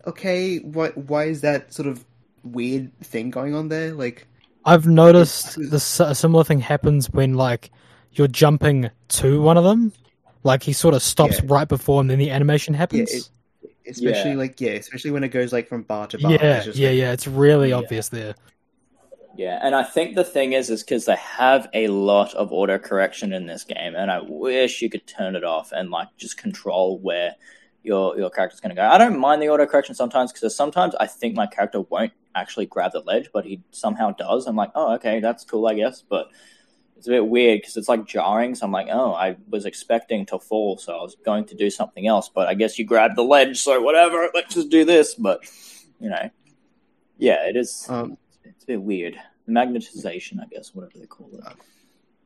okay, why why is that sort of weird thing going on there? Like, I've noticed this a similar thing happens when like you're jumping to one of them. Like he sort of stops Yeah. right before, and then the animation happens. It- especially Yeah. like yeah, especially when it goes like from bar to bar. Yeah, it's just yeah, like- yeah. It's really Yeah. obvious there. yeah and i think the thing is is because they have a lot of auto correction in this game and i wish you could turn it off and like just control where your your character's going to go i don't mind the auto correction sometimes because sometimes i think my character won't actually grab the ledge but he somehow does i'm like oh okay that's cool i guess but it's a bit weird because it's like jarring. So I'm like, oh, I was expecting to fall, so I was going to do something else, but I guess you grabbed the ledge, so whatever. Let's just do this. But you know, yeah, it is. Um, it's a bit weird. Magnetization, I guess, whatever they call it.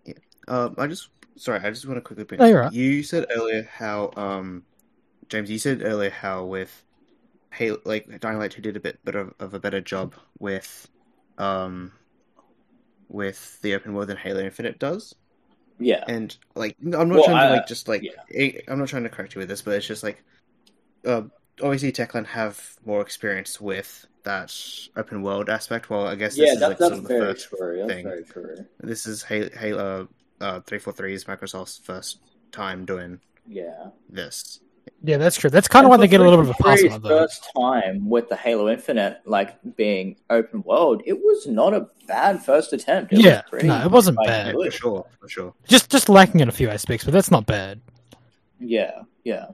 Yeah. Um, I just sorry, I just want to quickly bring. No, you're right. You said earlier how um, James, you said earlier how with Halo, like Dying Light Two did a bit better of a better job with um, with the open world than Halo Infinite does. Yeah, And like, I'm not Well, trying to like just like yeah. i I'm not trying to correct you with this, but it's just like, uh, obviously Techland have more experience with that open world aspect. Well, I guess this Yeah, is that, like that's sort of the very first true. That's thing. very true. This is Halo, Halo uh, 343's Microsoft's first time doing Yeah. this. Yeah, that's true. That's kind of why they get a little bit of a pass on though. First time with the Halo Infinite, like being open world, it was not a bad first attempt. It Yeah, was no, it wasn't like, bad. For sure, for sure. Just just lacking in a few aspects, but that's not bad. Yeah, yeah.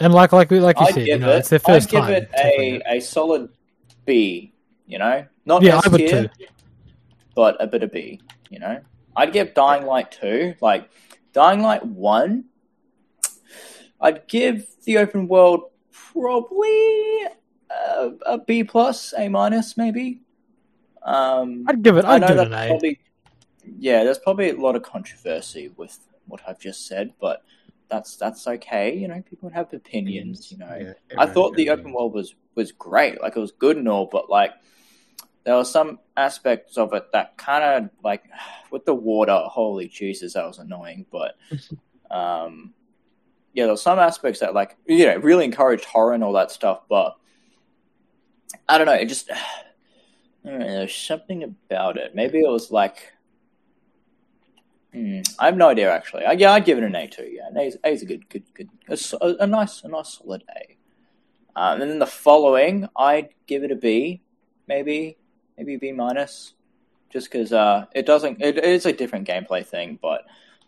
And like like like you I'd said, you know, it. it's their 1st I'd give time. it a, a solid B. You know, not Yeah, S I would tier, too. but a bit of B. You know, I'd give Dying Light two. Like Dying Light one, I'd give the open world probably a, a B plus, A minus, maybe. Um, I'd give it. I I'd know give it that's an A. probably yeah. There's probably a lot of controversy with what I've just said, but that's that's okay. You know, people have opinions. You know, Yeah, I thought the open world was was great. Like it was good and all, but like there were some aspects of it that kind of like *sighs* with the water. Holy Jesus, that was annoying. But *laughs* um, yeah, there were some aspects that like you know really encouraged horror and all that stuff. But I don't know. It just *sighs* there's something about it. Maybe it was like. Hmm, I have no idea actually. Uh, yeah, I'd give it an A too. Yeah, an A's, A's a good, good, good, a, a- nice, a nice solid A. Um, and then the following, I'd give it a B, maybe, maybe B minus, just because uh, it doesn't. It, it is a different gameplay thing, but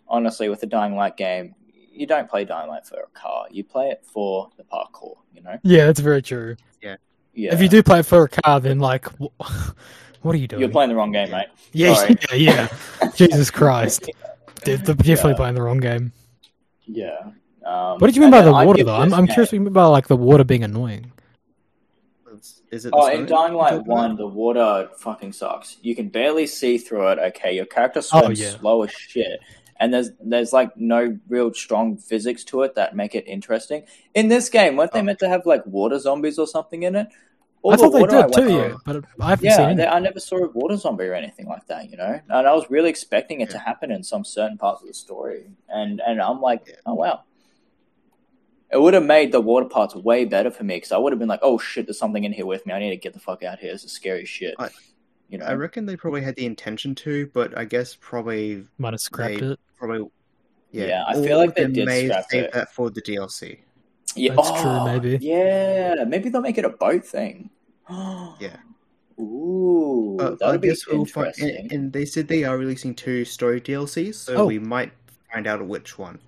honestly, with the Dying Light game, you don't play Dying Light for a car. You play it for the parkour. You know. Yeah, that's very true. Yeah. Yeah. If you do play it for a car, then like, *laughs* what are you doing? you're playing the wrong game, mate. yeah, sorry. *laughs* yeah, yeah. Jesus Christ, *laughs* they're, they're definitely Yeah. playing the wrong game. Yeah. Um, What did you mean by the I'd water though? I'm, I'm curious what you mean by like the water being annoying. Is it? Oh, in stone Dying Light talking about? One, the water fucking sucks. You can barely see through it. Okay, your character Oh, swims yeah. slow as shit, and there's there's like no real strong physics to it that make it interesting. In this game, weren't they Oh. meant to have like water zombies or something in it? All I the thought they did too, yeah, oh. but I haven't seen Yeah, it. they, I never saw a water zombie or anything like that, you know. And I was really expecting it to happen in some certain parts of the story, and and I'm like, Yeah. oh wow. It would have made the water parts way better for me because I would have been like, "Oh shit, there's something in here with me. I need to get the fuck out here. This is scary shit." I- you know, I reckon they probably had the intention to, but I guess probably, Might have scrapped They- it. Probably, yeah. Yeah, I feel like they they did may scrap save it. that for the DLC. yeah, That's oh, true, oh, maybe. Yeah, maybe they'll make it a boat thing. *gasps* Yeah. Ooh, But that'd be guess we'll find. interesting. And, and they said they are releasing two story DLCs, so Oh. we might find out which one.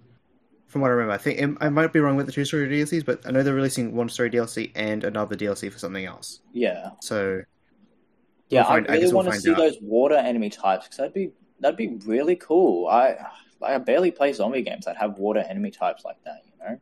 From what I remember, I think I might be wrong with the two story DLCs, but I know they're releasing one story DLC and another DLC for something else. yeah, So yeah, We'll find- I I really guess we'll want to see out. those water enemy types because that'd be that'd be really cool. I like, I barely play zombie games that have water enemy types like that, you know.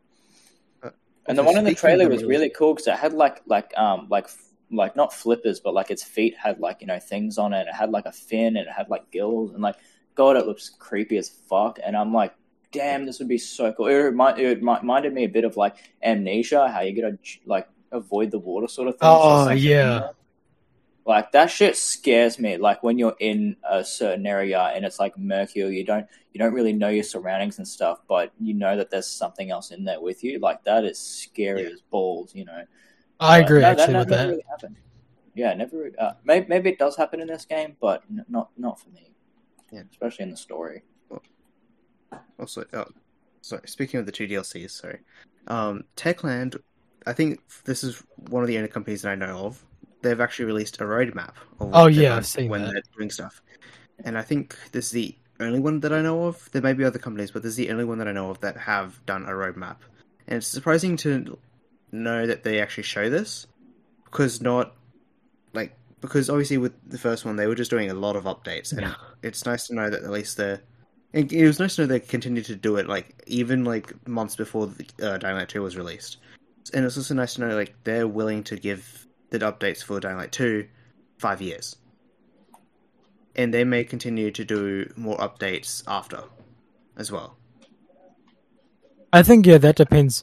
Uh, And the one in the trailer was really cool because it had like like um like like not flippers, but like its feet had like you know things on it. It had like a fin and it had like gills and like God, it looks creepy as fuck. And I'm like, damn, this would be so cool. It, remind, it reminded me a bit of like Amnesia, how you gotta like avoid the water sort of thing. Oh, yeah. like. Like that shit scares me. Like when you're in a certain area and it's like murky, or you don't you don't really know your surroundings and stuff, but you know that there's something else in there with you. Like that is scary Yeah. as balls, you know. I But agree no, actually that, with that. Really. Yeah, never. Uh, maybe, maybe it does happen in this game, but n- not not for me. Yeah. especially in the story. Also, oh, sorry. Speaking of the two DLCs, sorry. Um, Techland, I think this is one of the only companies that I know of. They've actually released a roadmap. Oh, yeah, I've seen when that. they're doing stuff, and I think this is the only one that I know of. There may be other companies, but this is the only one that I know of that have done a roadmap. And it's surprising to know that they actually show this because not like because obviously with the first one they were just doing a lot of updates, and Yeah. it's nice to know that at least they're. It, it was nice to know they continued to do it like even like months before the, uh, Dying Light Two was released, and it's also nice to know like they're willing to give the updates for Dying Light Two five years, and they may continue to do more updates after, as well. I think yeah, that depends.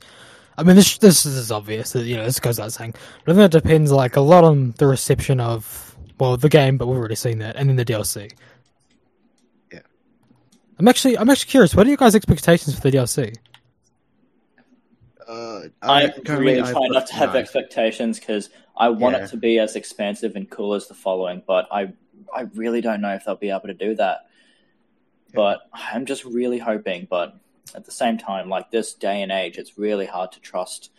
I mean, this this is obvious. that, You know, this goes without saying. But I think that depends like a lot on the reception of well the game, but we've already seen that, and then the DLC. Yeah. I'm actually I'm actually curious. What are your guys' expectations for the DLC? Uh, I currently really I try not to have nine. expectations because I want Yeah. it to be as expansive and cool as the following, but I I really don't know if they'll be able to do that. But I'm just really hoping. But at the same time, like this day and age, it's really hard to trust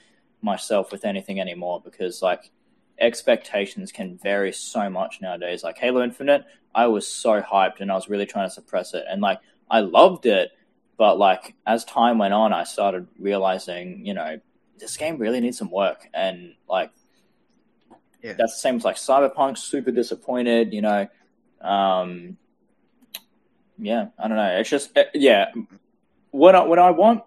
myself with anything anymore because like expectations can vary so much nowadays. Like Halo Infinite, I was so hyped and I was really trying to suppress it, and like I loved it, but like as time went on, I started realizing, you know, this game really needs some work, and like Yeah. that's the same as like Cyberpunk. Super disappointed, you know. Um, yeah, I don't know. It's just uh, yeah. What I, what I want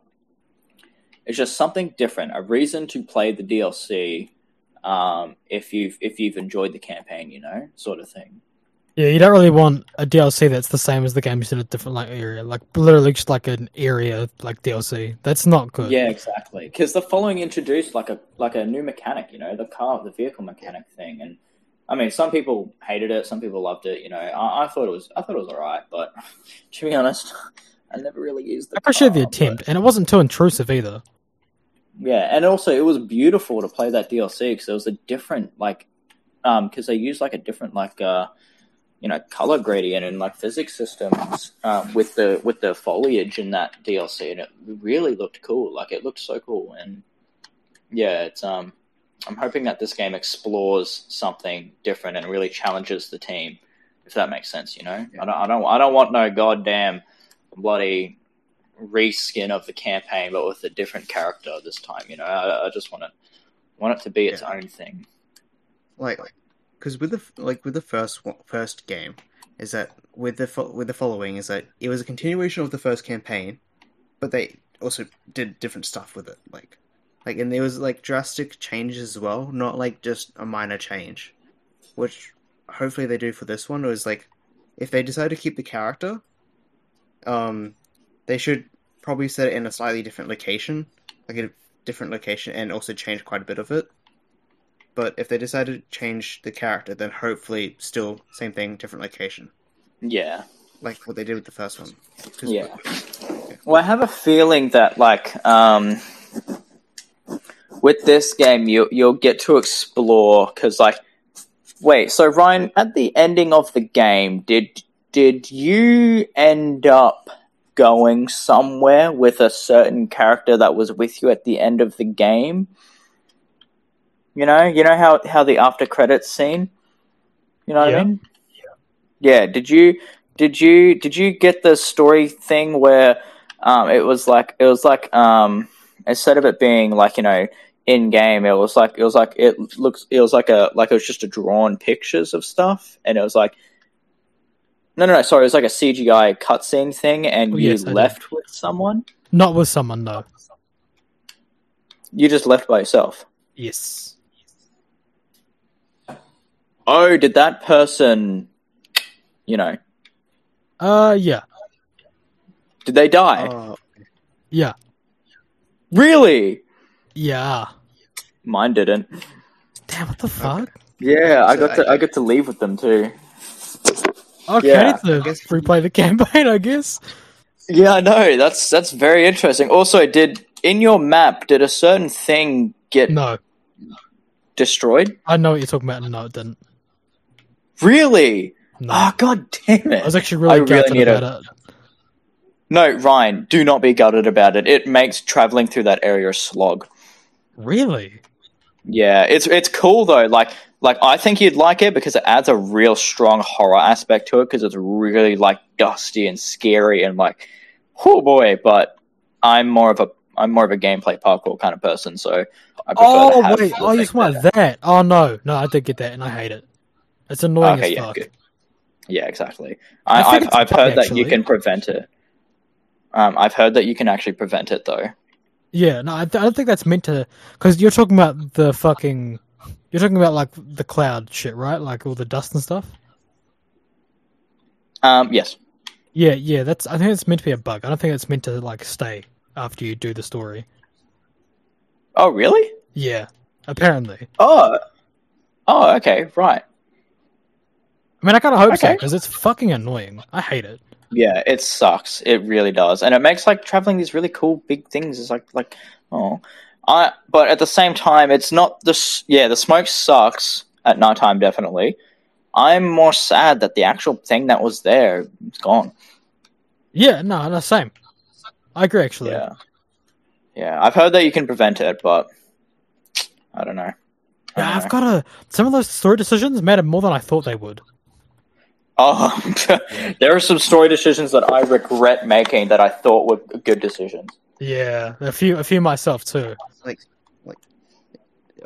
is just something different, a reason to play the DLC. Um, if you've if you've enjoyed the campaign, you know, sort of thing. Yeah, you don't really want a DLC that's the same as the game, just in a different like area, like literally just like an area like DLC. That's not good. Yeah, exactly. Because the following introduced like a like a new mechanic, you know, the car, the vehicle mechanic thing, and I mean, some people hated it, some people loved it. You know, I, I thought it was I thought it was alright, but *laughs* to be honest, *laughs* I never really used the. I appreciate the car, but- attempt, and it wasn't too intrusive either. Yeah, and also it was beautiful to play that DLC because it was a different like, um, because they used like a different like uh, you know, color gradient and like physics systems um, with the with the foliage in that DLC, and it really looked cool. Like it looked so cool, and yeah, it's um, I'm hoping that this game explores something different and really challenges the team, if that makes sense. You know, I don't, I don't, I don't want no goddamn bloody reskin of the campaign, but with a different character this time. You know, I, I just want it want it to be its Yeah. own thing. like because with the like with the first first game is that with the fo- with the following is that it was a continuation of the first campaign but they also did different stuff with it like like and there was like drastic changes as well not like just a minor change which hopefully they do for this one was like if they decide to keep the character um they should probably set it in a slightly different location like a different location and also change quite a bit of it but if they decide to change the character, then hopefully still same thing, different location, Yeah, like what they did with the first one. yeah. Well, I have a feeling that like um, with this game, you you'll get to explore because like, wait. So Ryan, at the ending of the game, did did you end up going somewhere with a certain character that was with you at the end of the game? You know, you know how how the after credits scene. You know what Yeah. I mean? Yeah. Yeah. Did you did you did you get the story thing where um, it was like it was like um, instead of it being like you know in game, it was like it was like it looks it was like a like it was just a drawn pictures of stuff, and it was like no no no sorry, it was like a CGI cutscene thing, and Oh, you yes, left with someone. Not with someone though. You just left by yourself. Yes. Oh, did that person, you know, Uh, yeah, did they die? Oh, yeah, really? yeah. Mine didn't. Damn, what the fuck? Yeah, I got to I- I got to leave with them too. Okay, Yeah, to I guess- replay the *laughs* campaign, I guess. Yeah, I know. That's that's very interesting. Also, did in your map did a certain thing get No, destroyed? I know what you're talking about. and No, it didn't. Really? No, Oh god damn it! I was actually really I really gutted a- about it. No, Ryan, do not be gutted about it. It makes traveling through that area a slog. Really? Yeah, it's it's cool though. Like like I think you'd like it because it adds a real strong horror aspect to it because it's really like dusty and scary and like oh boy. But I'm more of a I'm more of a gameplay parkour kind of person, so I prefer Oh to have wait, oh you thing just want that? Oh no, no, I did get that, and I hate it. It's annoying Okay, as yeah, fuck. good. Yeah, exactly. I, I I've, heard that you can prevent it. Um, I've heard that you can actually prevent it though. Yeah, no, I, th- I don't think that's meant to. Because you're talking about the fucking. You're talking about like the cloud shit, right? Like all the dust and stuff. Um, yes. Yeah, yeah. That's. I think it's meant to be a bug. I don't think it's meant to like stay after you do the story. Oh, really? Yeah, apparently. Oh. Oh, okay, right. I mean, I kind of hope so because it's fucking annoying. I hate it. Yeah, it sucks. It really does, and it makes like traveling these really cool big things. It's like like oh, I but at the same time, it's not the yeah the smoke sucks at nighttime definitely. I'm more sad that the actual thing that was there is gone. Yeah, no, no, same. I agree, actually. Yeah, yeah. I've heard that you can prevent it, but I don't know. I Yeah, don't I've know. got a. Some of those story decisions mattered more than I thought they would. Oh, *laughs* there are some story decisions that I regret making that I thought were good decisions. Yeah, a few, a few myself too. like like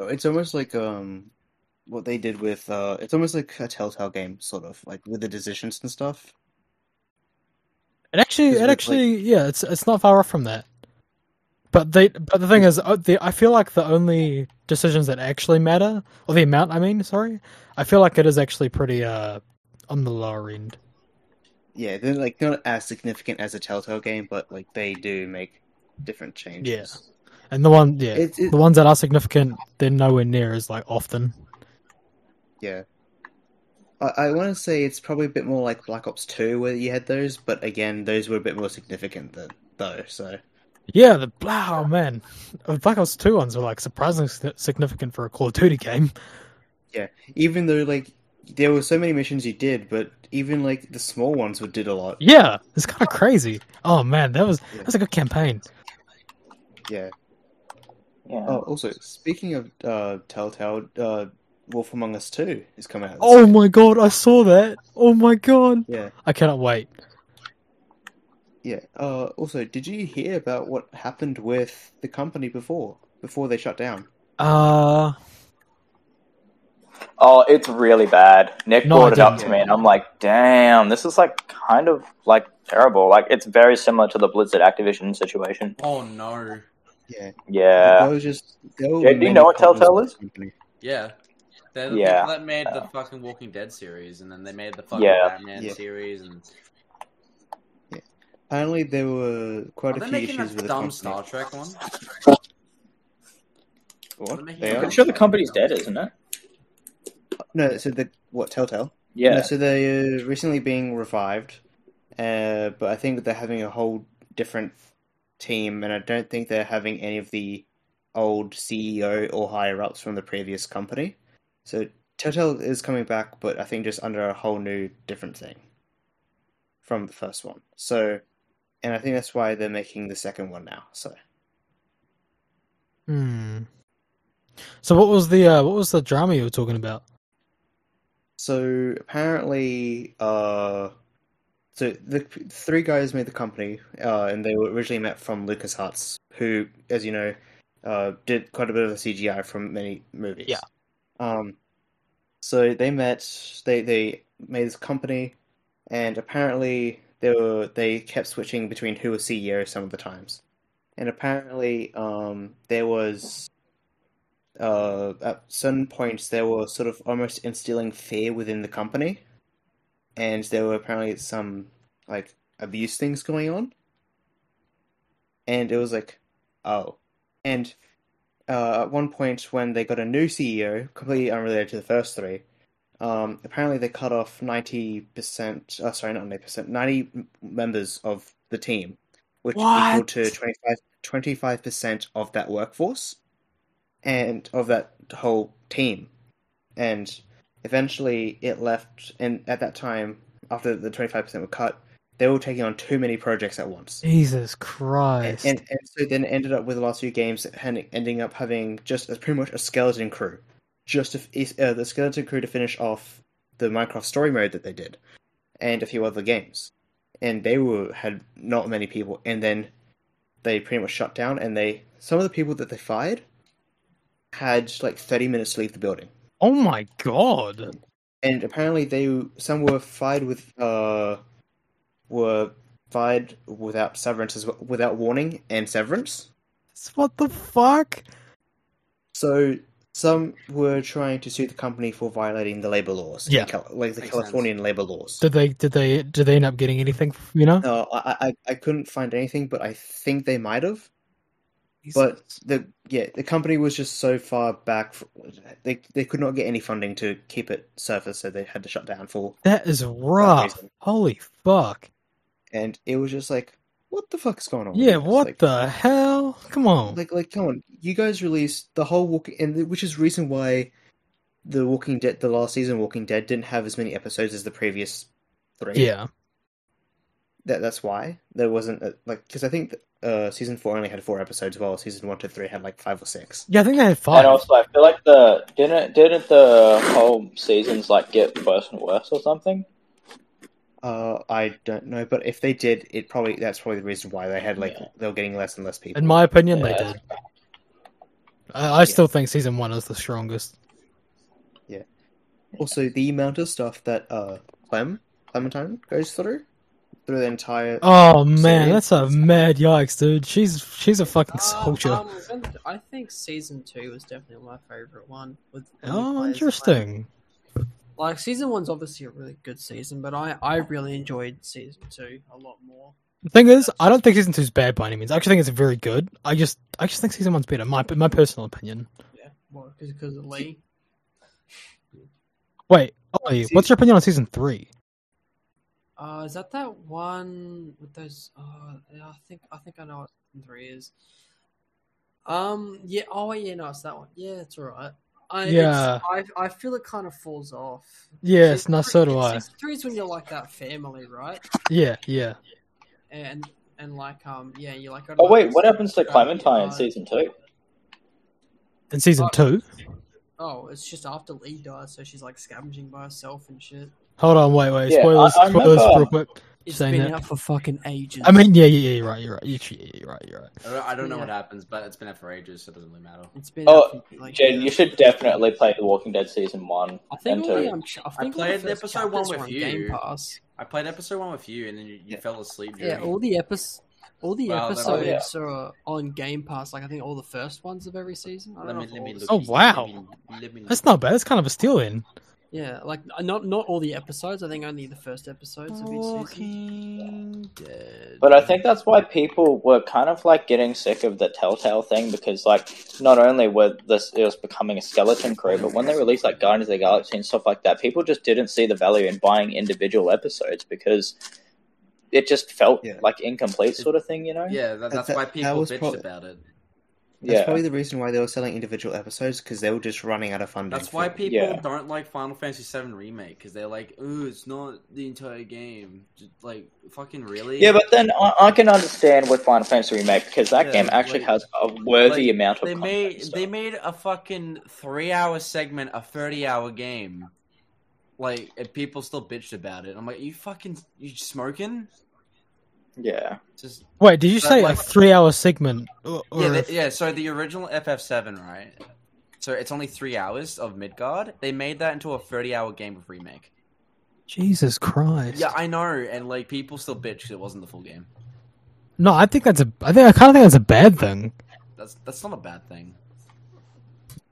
it's almost like um what they did with uh it's almost like a telltale game sort of like with the decisions and stuff It actually, it with, actually, yeah, it's it's not far off from that. But they, but the thing is, uh, the, I feel like the only decisions that actually matter, or the amount, I mean, sorry, I feel like it is actually pretty uh on the lower end. yeah they're like not as significant as a telltale game but like they do make different changes Yeah, And the one, yeah, It's- it- the ones that are significant, they're nowhere near as like often. yeah I, I want to say it's probably a bit more like Black Ops 2 where you had those, but again, those were a bit more significant than, though. So Yeah, the wow man, the Black Ops Two ones were like surprisingly significant for a Call of Duty game. Yeah, even though like there were so many missions you did, but even like the small ones would did a lot. Yeah, it's kind of crazy. Oh man, that was that was a good campaign. Yeah. Yeah. Oh, also speaking of uh, Telltale, uh, Wolf Among Us Two is coming out. Oh year. my god, I saw that. Oh my god, Yeah, I cannot wait. yeah. Uh, also, did you hear about what happened with the company before before they shut down? Uh, Oh, it's really bad. Nik No, brought it up to me, and I'm like, damn, this is like kind of like terrible. Like it's very similar to the Blizzard Activision situation. Oh no. Yeah, Yeah. there was just there were Jake, do you know what Telltale is? Yeah. They're the Yeah. people that made the fucking Walking Dead series, and then they made the fucking Yeah. Batman Yeah. series, and Apparently, there were quite are a few issues that with the dumb company. Star Trek one? What? They're They? I'm sure the company's dead, isn't it? No, so the what Telltale? Yeah. No, so they're recently being revived, uh, but I think they're having a whole different team, and I don't think they're having any of the old CEO or higher ups from the previous company. So Telltale is coming back, but I think just under a whole new different thing from the first one. So, and I think that's why they're making the second one now. So. hmm. So what was the uh, what was the drama you were talking about? So apparently, uh, so the three guys made the company, uh, and they were originally met from Lucas LucasArts, who, as you know, uh, did quite a bit of the CGI from many movies. Yeah. Um, so they met, they they made this company, and apparently they were they kept switching between who was CEO some of the times, and apparently, um, there was uh, at certain points they were sort of almost instilling fear within the company, and there were apparently some like abuse things going on, and it was like, oh, and uh, at one point when they got a new CEO, completely unrelated to the first three, um, apparently they cut off ninety percent. Uh, sorry, not ninety percent. Ninety members of the team, which equal to 25 percent of that workforce and of that whole team. And eventually it left and at that time, after the twenty five percent were cut, they were taking on too many projects at once. Jesus Christ! and and so then it ended up with the last few games ending up having just as pretty much a skeleton crew, just uh, the skeleton crew to finish off the Minecraft story mode that they did, and a few other games, and they were had not many people, and then they pretty much shut down, and they some of the people that they fired had like thirty minutes to leave the building, oh my god! and apparently they some were fired with uh were fired without severance as well, without warning and severance. What the fuck? So some were trying to sue the company for violating the labor laws. Yeah. Cal- like the Makes Californian labor laws. Did they did they did they end up getting anything? You know? No, I, I I couldn't find anything, but I think they might have. But the yeah, the company was just so far back. f they they could not get any funding to keep it surface, so they had to shut down for. that is rough. Holy fuck! And it was just like, what the fuck is going on? Yeah, what Like- the hell? Come on. Like, like, come on! You guys released the whole Walking, and the- which is reason why the Walking Dead, the last season Walking Dead, didn't have as many episodes as the previous three. yeah. that that's why there wasn't a, like because I think uh season four only had four episodes, while season one to three had like five or six. Yeah, I think they had five. And also, I feel like the didn't didn't the whole seasons like get worse and worse or something. Uh, I don't know, but if they did, it probably that's probably the reason why they had like Yeah. they were getting less and less people. In my opinion, Yeah. they did. I, I still think season one is the strongest. Yeah. Also, the amount of stuff that uh Clem Clementine goes through through the entire Oh man, Series? that's a mad yikes, dude. She's she's a fucking soldier. Um, um, I think season two was definitely my favorite one. With new oh, players. interesting. Like, like, season one's obviously a really good season, but I I really enjoyed season two a lot more. The thing is, I don't think season two's bad by any means. I actually think it's very good. I just I just think season one's better. My my personal opinion. Yeah, well, because of Lee. Wait, Ollie, what's your opinion on season three? Uh, is that that one with those? Uh, I think I think I know what season three is. Um, yeah. Oh, yeah. No, it's that one. Yeah, it's alright. I, Yeah. I I feel it kind of falls off. Yes, Season no, so do I. Season three is when you're like that family, right? Yeah, yeah. And and like um yeah, you like. Oh wait, what happens to Clementine in season two? In season Uh, two, Oh, it's just after Lee dies, so she's like scavenging by herself and shit. Hold on, wait, wait. Yeah, Spoilers, I- I spoilers, remember- real quick. It's Saying been that. out for fucking ages. I mean, yeah, yeah, yeah. You're right. You're right. You're, you're right. You're right. I don't, I don't know Yeah. what happens, but it's been out for ages, so it doesn't really matter. it's been. Oh, out for, like, Jayden, you should definitely play The Walking Dead season one I think and all the, um, I think all played the episode one with on you. Game Pass. I played episode one with you, and then you, you Yeah. fell asleep. Yeah, all the episodes, all the Well, then- episodes are on Game Pass. Like I think all the first ones of every season. I Let don't me, know. let me look. Oh, wow. let me- let me That's not bad. That's kind of a steal in. Yeah, like not not all the episodes. I think only the first episodes of each season. Walking Dead. But I think that's why people were kind of like getting sick of the Telltale thing because like not only were this it was becoming a skeleton crew, but when they released like Guardians of the Galaxy and stuff like that, people just didn't see the value in buying individual episodes because it just felt Yeah. like incomplete sort of thing, you know? yeah, that, that's That- why people was bitched probably- about it. That's Yeah. probably the reason why they were selling individual episodes because they were just running out of funding. That's why people Yeah. don't like Final Fantasy VII Remake because they're like, "Ooh, it's not the entire game." Just, like, fucking really? Yeah, but then I, I can understand with Final Fantasy Remake because that Yeah, game actually like- has a worthy like, amount of they content made and they made a fucking three-hour segment, a thirty-hour game. Like, and people still bitched about it. I'm like, you fucking, you smoking? Yeah. Just Wait, did you But, say like- a three-hour segment? Or, or yeah, a- they, yeah. So the original FF7, right? So it's only three hours of Midgar. They made that into a thirty-hour game of remake. Jesus Christ! Yeah, I know, and like people still bitch 'cause it wasn't the full game. No, I think that's a. I think I kind of think that's a bad thing. That's that's not a bad thing.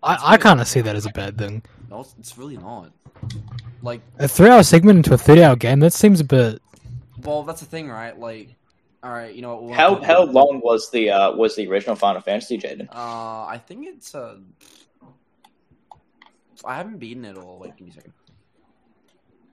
I, I kind of see that as a bad thing. No, it's, it's really not. Like, A three-hour segment into a thirty-hour game. That seems a bit. well, that's the thing, right? Like, all right, you know what? we'll How talk how about- long was the uh was the original Final Fantasy, Jayden? Uh, I think it's uh, I haven't beaten it all. Wait, give me a second.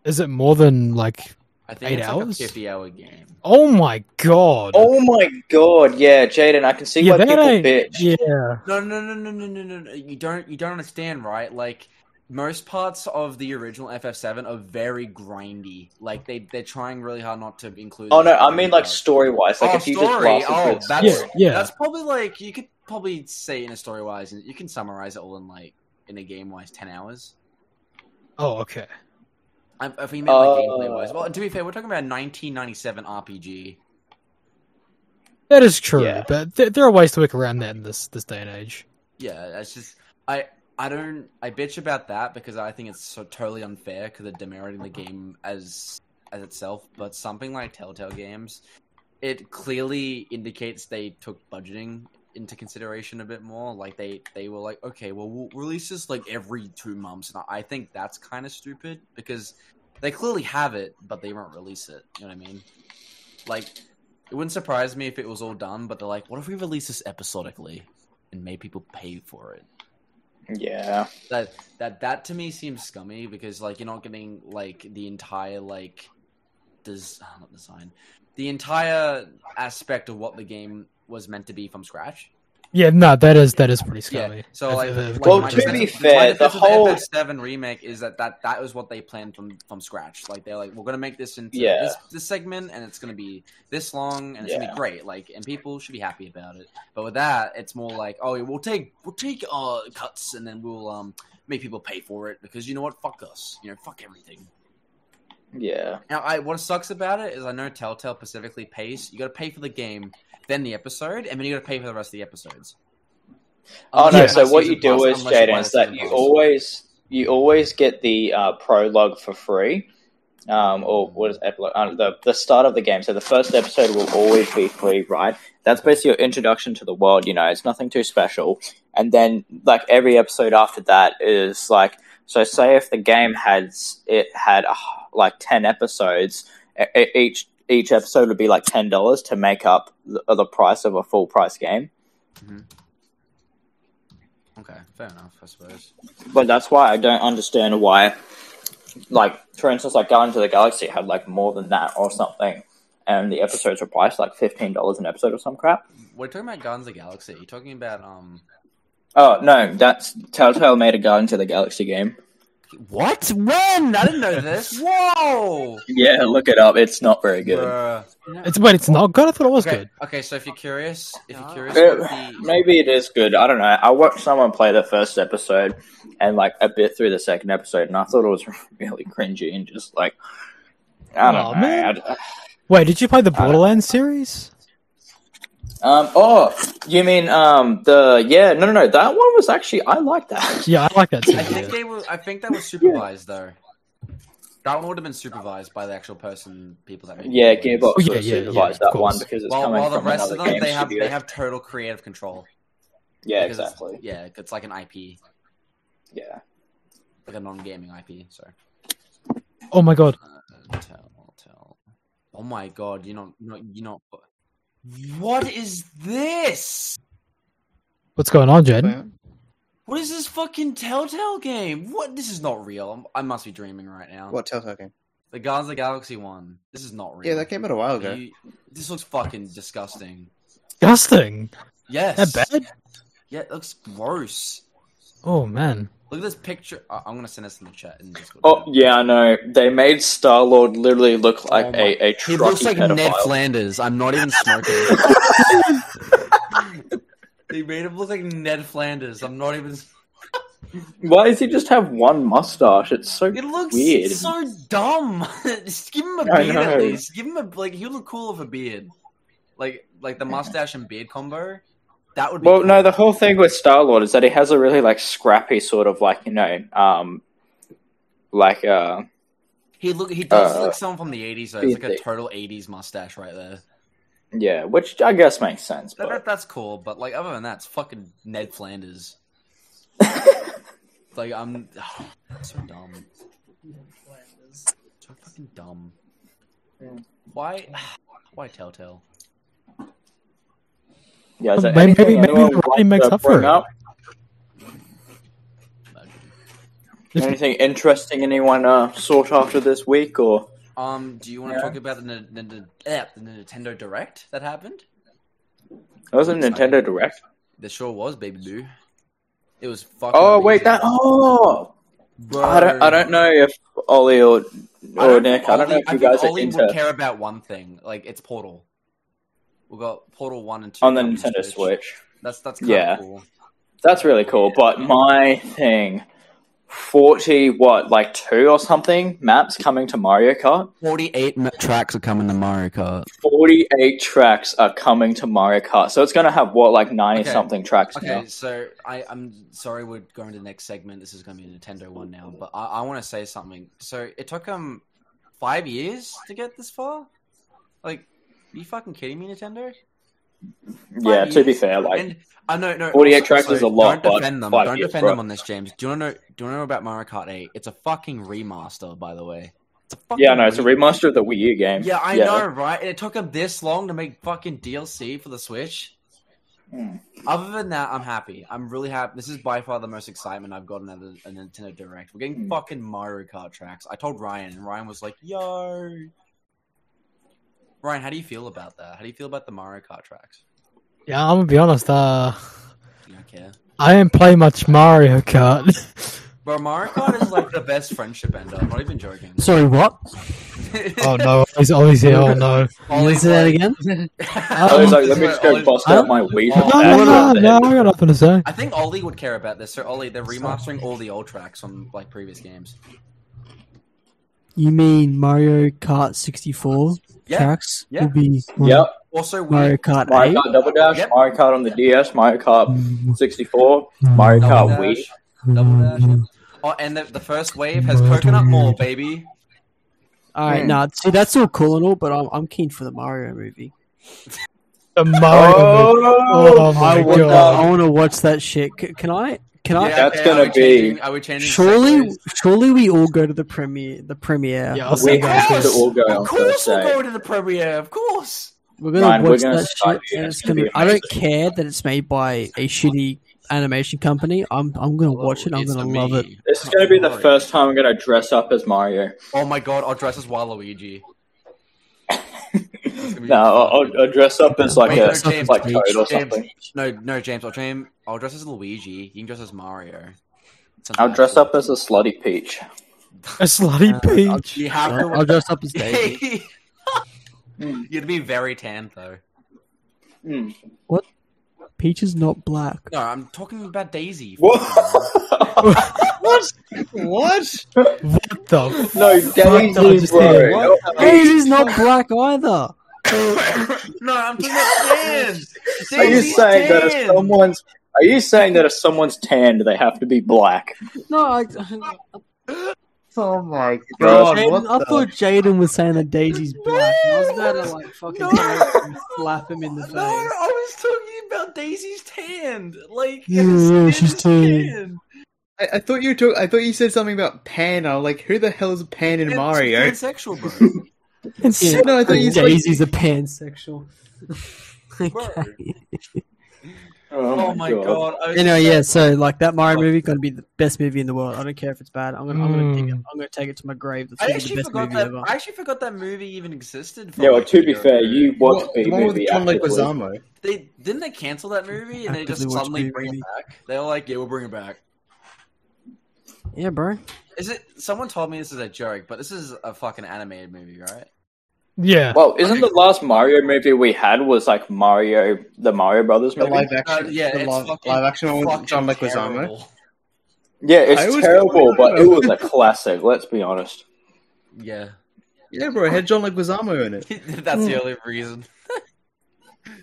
Is it more than like? I think Eight it's hours? like a fifty-hour game. Oh my god! Oh my god, yeah, Jayden, I can see yeah, why that people bitch. Yeah. No, no, no, no, no, no, no, no. You don't, you don't understand, right? Like most parts of the original FF7 are very grindy. Like they, they're trying really hard not to include. Oh no, I mean like story story wise. Like oh, if you story. just blasted oh, through the that's. Yeah, yeah. That's probably like you could probably say in a story wise, and you can summarize it all in like in a game wise ten hours. Oh, okay. I, if we meant like Uh, gameplay wise. Well, to be fair, we're talking about a 1997 RPG. That is true, Yeah. but th- there are ways to work around that in this this day and age. Yeah, that's just I I don't I bitch about that because I think it's so totally unfair because they're demeriting the game as as itself. But something like Telltale games, it clearly indicates they took budgeting into consideration a bit more. Like they they were like, okay, well we'll release this like every two months, and I think that's kind of stupid because they clearly have it, but they won't release it. You know what I mean? Like. It wouldn't surprise me if it was all done, but they're like, what if we release this episodically and make people pay for it? Yeah. That that that to me seems scummy because like you're not getting like the entire like des- not design, the entire aspect of what the game was meant to be from scratch. Yeah, no, that is that is pretty scary. Yeah. So like, like Well, my to be fair, defense the whole- FF7 remake is that, that that was what they planned from from scratch. Like they're like, we're gonna make this into Yeah. this, this segment, and it's gonna be this long, and it's gonna be great. Like, and people should be happy about it. But with that, it's more like, oh, we'll take we'll take uh cuts, and then we'll um make people pay for it because you know what? Fuck us. You know, fuck everything. Yeah. Now, I what sucks about it is I know Telltale specifically pays. You got to pay for the game, then the episode, and then you got to pay for the rest of the episodes. Oh no! So what you do is, unless you buy Jayden, is that you pass. always you always get the uh, prologue for free, um, or what is epilogue? Uh, the the start of the game. So the first episode will always be free, right? That's basically your introduction to the world. You know, it's nothing too special. And then like every episode after that is like so. Say if the game had it had like ten episodes, each each episode would be like ten dollars to make up the, the price of a full price game. Okay, fair enough, I suppose. But that's why I don't understand why, like, for instance, like Guardians of the Galaxy had like more than that or something, and the episodes were priced like fifteen dollars an episode or some crap. We're talking about Guardians of the Galaxy. You're talking about um. Oh no, that's Telltale made a Guardians of the Galaxy game. What? When? I didn't know this. *laughs* Whoa! Yeah, look it up. It's not very good. Bruh. It's wait, it's not good. I thought it was Okay, good. okay. So if you're curious, if you're Uh, curious, Uh, what the, maybe it is good. I don't know. I watched someone play the first episode and like a bit through the second episode, and I thought it was *laughs* really cringy and just like I don't Aw, know. man. I- Wait, did you play the Borderlands series? Um. Oh, you mean um the yeah? No, no, no. That one was actually I like that. *laughs* Yeah, I like that I series. think they were. I think that was supervised though. That one would have been supervised by the actual person, people that made. Yeah, the Gearbox. Oh, yeah, yeah, yeah, supervised of that course. one because it's While, coming while the from rest of them, they have studio. they have total creative control. yeah, because it's- exactly. Yeah, it's like an IP, Yeah. like a non-gaming IP. So. Oh my god. Uh, tell, tell. Oh my god! You know, you know, you know. What is this? What's going on, Jayden? What is this fucking Telltale game? What? This is not real. I'm, I must be dreaming right now. What Telltale game? The Guardians of the Galaxy one. This is not real. Yeah, that came out a while ago. You- this looks fucking disgusting. Disgusting. Yes. That bad? Yeah, it looks gross. Oh man. Look at this picture. I- I'm gonna send this in the chat. Oh yeah, I know. They made Star Lord literally look oh like Oh my- a a He looks like pedophile. Ned Flanders. I'm not even smoking. *laughs* they made him look like Ned Flanders. I'm not even. *laughs* Why does he just have one mustache? It's so It looks weird. so dumb. *laughs* Just give him a I beard at least. Give him a like. He would look cool with a beard, like like the mustache and beard combo. That would be. Well, cool. no, the whole thing with Star Lord is that he has a really like scrappy sort of like you know, um, like uh, he look. He does uh, look like someone from the '80s. Though. It's like a basic. total '80s mustache right there. yeah, which I guess makes sense. That, that, But that's cool, but like other than that, it's fucking Ned Flanders. *laughs* Like I'm *sighs* so dumb, Ned Flanders. so fucking dumb. Why? *sighs* Why Telltale? Yeah, is there Maybe- maybe- maybe anyone the would writing makes up for it. up? Anything interesting anyone uh, sought after this week or? Um, do you want to Yeah. talk about the, Ni- Ni- Ni- eh, the Nintendo Direct that happened? It was a Nintendo Direct. There sure was, baby boo. It was fucking. Oh wait, that oh, Bro. I don't, I don't know if Ollie or or don't Nik. think I don't know Ollie- if you think guys are Ollie into would care about one thing. Like it's Portal. We got Portal one and two on the Nintendo to Switch. That's that's kind of Yeah. cool. That's really cool. But my thing, forty what, like two or something maps coming to Mario Kart. Forty-eight tracks are coming to Mario Kart. Forty-eight tracks are coming to Mario Kart, so it's gonna have what, like ninety Okay. something tracks Okay, now. so I, I'm sorry we're going to the next segment. This is going to be a Nintendo one now, but I, I want to say something. So it took them five years to get this far. Like, are you fucking kidding me, Nintendo? Yeah, Five to be fair, like and I know, no, 48 also- tracks so is a lot, Don't defend them. Don't years, defend bro. them on this, James. Do you want to know? Do you want to know about Mario Kart 8? It's a fucking remaster, by the way. A yeah, no, it's a remaster of the Wii U game. Yeah, I know, right? And it took them this long to make fucking DLC for the Switch. Hmm. Other than that, I'm happy. I'm really happy. This is by far the most excitement I've gotten at of a Nintendo Direct. We're getting Hmm. fucking Mario Kart tracks. I told Ryan, and Ryan was like, "Yo." Ryan, how do you feel about that? How do you feel about the Mario Kart tracks? Yeah, I'm gonna be honest. Uh, You don't care. I didn't play much Mario Kart. *laughs* Bro, Mario Kart is like the best friendship ender. I'm not even joking. Sorry, what? oh no, Ollie's, Ollie's here. Oh no. *laughs* Ollie's Say that like- again? *laughs* I was like, let me just go Ollie- bust out my Wii. No, no, no, no, I got nothing to say. I think Ollie would care about this. So Ollie, they're remastering all the old tracks from like previous games. You mean Mario Kart 64 Yeah, tracks yeah. will be on Yep. Also, we Mario Kart Mario 8? Kart Double Dash, Yep. Mario Kart on the DS, Mario Kart mm. 64, mm. Mario Double Kart Wii. Dash, Double Dash. yeah. Oh, and the, the first wave has Coconut Mall, baby. All right, Hmm. nah, see, that's all cool and all, but I'm, I'm keen for the Mario movie. The Mario. Oh, oh, my I God. I want to watch that shit. C- can I? Can I? That's are gonna we be- changing- Are we changing? Surely, segues? surely we all go to the premiere. The premiere. Yeah, I'll We have to all go Of course, we'll go to the premiere. Of course. We're gonna Ryan, we're watch gonna that shit. you. And It's it's gonna gonna. I don't care that it's made by a shitty animation company. I'm. I'm gonna oh, watch it. I'm gonna me. love it. This is going to be the first time I'm going to dress up as Mario. Oh my god, I'll dress as Waluigi. No, I'll, I'll, I'll dress up as like Wait, a no, James, like Toad or James, something. No, no, James. I'll James. I'll dress as Luigi. You can dress as Mario. Sounds I'll dress actually- up as a slutty peach. A slutty I'll, peach. You have to. I'll dress up as Daisy. *laughs* You'd be very tanned though. Mm. Peach is not black. No, I'm talking about Daisy. *laughs* What? What? What the? no, Daisy, bro. No, Daisy's not black either. No, I'm talking about tan. *laughs* Are you Daisy's saying that if someone's are you saying that if someone's tanned, they have to be black? No, I, Oh my god! Jayden, what I the- thought Jayden was saying that Daisy's *laughs* black. and I was about to like fucking No. and slap him in the face. No, I was talking about Daisy's tanned. Like, Yeah, yeah, she's tanned. I, I thought you were talk, I thought you said something about Pan. I was like, who the hell is Pan in It's Mario? pansexual, bro. *laughs* Yeah, No, I thought you said- Daisy's a pansexual. *laughs* okay. Oh my god. I was Anyway, just- yeah. So like that Mario movie gonna be the best movie in the world. I don't care if it's bad. I'm gonna, I'm gonna, dig it. Mm. I'm gonna take it to my grave. That's I actually the best forgot movie that. ever. I actually forgot that movie even existed. Yeah, well, to be year fair, you watched What- the the one with movie John actively. Leguizamo. They didn't they cancel that movie and they just suddenly movie, bring movie. it back. They were like, "Yeah, we'll bring it back." Yeah, bro. Is it? Someone told me this is a joke, but this is a fucking animated movie, right? Yeah. Well, isn't the last Mario movie we had was like Mario, the Mario Brothers The movie? live action, Uh, yeah, the it's live, live action one with John Leguizamo. terrible. Yeah, it's terrible, but it was a *laughs* classic. Let's be honest. Yeah, Yeah, bro, it had John Leguizamo in it. *laughs* that's the only reason. *laughs*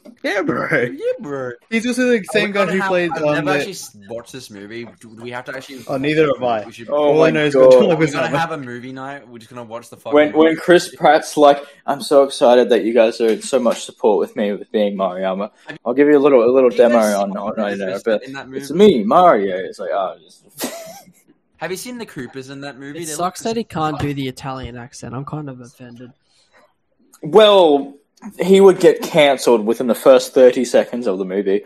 *laughs* Yeah, bro. Yeah, bro. He's also the same my guy who how- played. I've Um, never the, actually watched this movie. Do, do we have to actually? Oh, neither have I. We should, Oh all my I know is God. John we're gonna have a *laughs* movie night. We're just gonna watch the fucking. When when Chris Pratt's like, "I'm so excited that you guys are in so much support with me with being Mario," I'll give you a little a little demo on seen on the you know, but in that it's me, Mario. It's like, oh, just... *laughs* Have you seen the Koopas in that movie? It They sucks look that he can't do the Italian accent. I'm kind of offended. well, he would get cancelled within the first thirty seconds of the movie.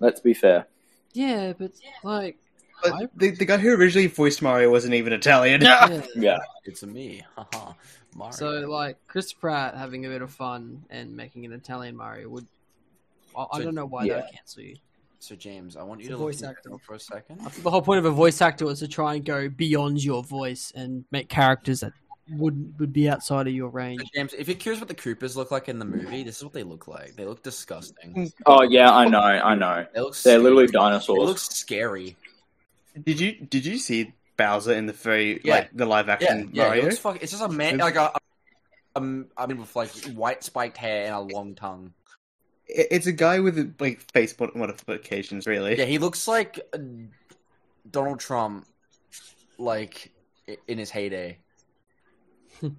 Let's be fair. Yeah, but like, But the, the guy who originally voiced Mario wasn't even Italian. yeah. *laughs* Yeah, It's a me. *laughs* Haha. Mario. So like Chris Pratt having a bit of fun and making an Italian Mario would. I, I So- don't know why yeah. they would cancel you. So James, I want you It's to a look voice at actor. for a second. I think the whole point of a voice actor was to try and go beyond your voice and make characters that would would be outside of your range. James, if you're curious what the Koopas look like in the movie, this is what they look like. They look disgusting. Oh yeah, I know, I know. They look. They're scary. literally They look scary. Did you did you see Bowser in the very Yeah. like the live action yeah. It Mario? looks fuck, it's just a man, like a, um, I mean, with like white spiked hair and a long tongue. It's a guy with like face mod- modifications, really. Yeah, he looks like uh, Donald Trump, like in his heyday. *laughs*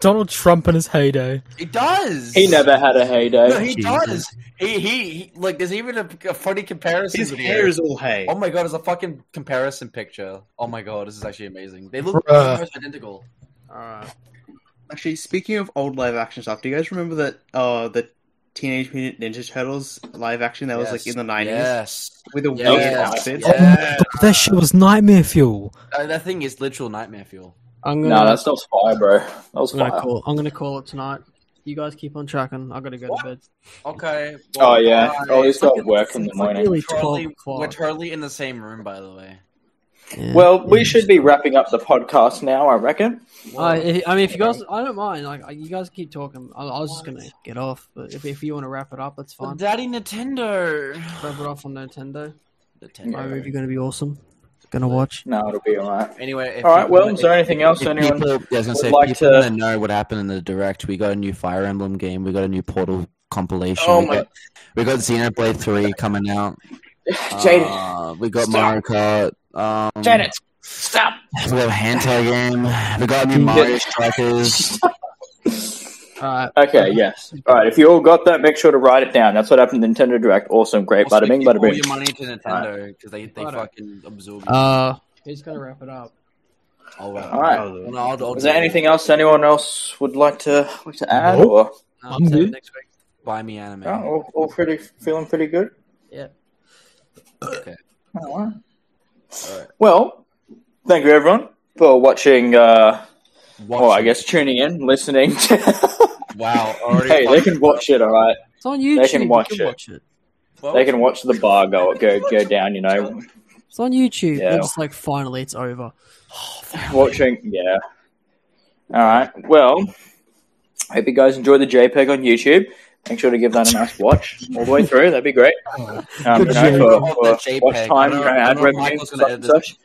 Donald Trump in his heyday. He does. He never had a heyday. No, he Jesus. does. He, he he like. There's even a, a funny comparison. His hair is all hay. Oh my god, there's a fucking comparison picture. Oh my god, this is actually amazing. They look almost identical. Alright. Actually, speaking of old live action stuff, do you guys remember that uh the Teenage Mutant Ninja Turtles live action that was like in the nineties Yes. with the Yes. weird Yes. outfits? Yeah. That shit was nightmare fuel. Uh, that thing is literal nightmare fuel. I'm gonna. No, that's not fire, bro. That was I'm gonna call. I'm gonna call it tonight. You guys keep on tracking. I gotta go to bed. Okay. Oh yeah. bye. Oh, he's got It's work in the it's like morning. We're totally, we're totally in the same room, by the way. Yeah. Well, we should be wrapping up the podcast now, I reckon. I, if- I mean, if you guys, I don't mind. Like, you guys keep talking. I, I was just gonna get off, but if, if you want to wrap it up, that's fine. Daddy Nintendo. Wrap it off on Nintendo. Nintendo. My movie gonna be awesome. Gonna watch. No, it'll be alright. Anyway, if All right. Well, is there anything else anyone? people, yeah, I was gonna would say, if like people to- want to know what happened in the direct. We got a new Fire Emblem game. We got a new Portal compilation. Oh we my- got we got Xenoblade Three coming out. *laughs* Jayden, Uh, we got Stop. Mario Kart. Um, Janet, *laughs* stop. We got a Hentai game. We got a new Mario Strikers. *laughs* Alright. Okay. Yes. All right. If you all got that, make sure to write it down. That's what happened in Nintendo Direct. Awesome. Great. Also, Bada bing. give Bada all your money to Nintendo because they, they Righto. fucking absorb. you. Uh, He's gonna wrap it up? All right. all right. I'll, I'll, I'll Is there do it. anything else anyone else would like to like to add? Nope. Or Uh, I'm good. Next week. Buy me anime. oh, all, all pretty feeling pretty good. Yeah. Okay. All right. All right. Well, thank you everyone for watching. Uh, Watch or I guess tuning in, listening. *laughs* Wow. Already hey, they can watch it. All right. It's on YouTube. can watch can it. watch it. Well, They can watch the bar go go *laughs* go down. You know, It's on YouTube. Yeah. They're just like, finally, it's over. *sighs* watching. Yeah. All right. Well, hope you guys enjoy the JPEG on YouTube. Make sure to give that a nice watch all the way through. That'd be great. Um, you know, for, Oh, for watch time, I you know, know- ad don't know if revenue, Michael's gonna such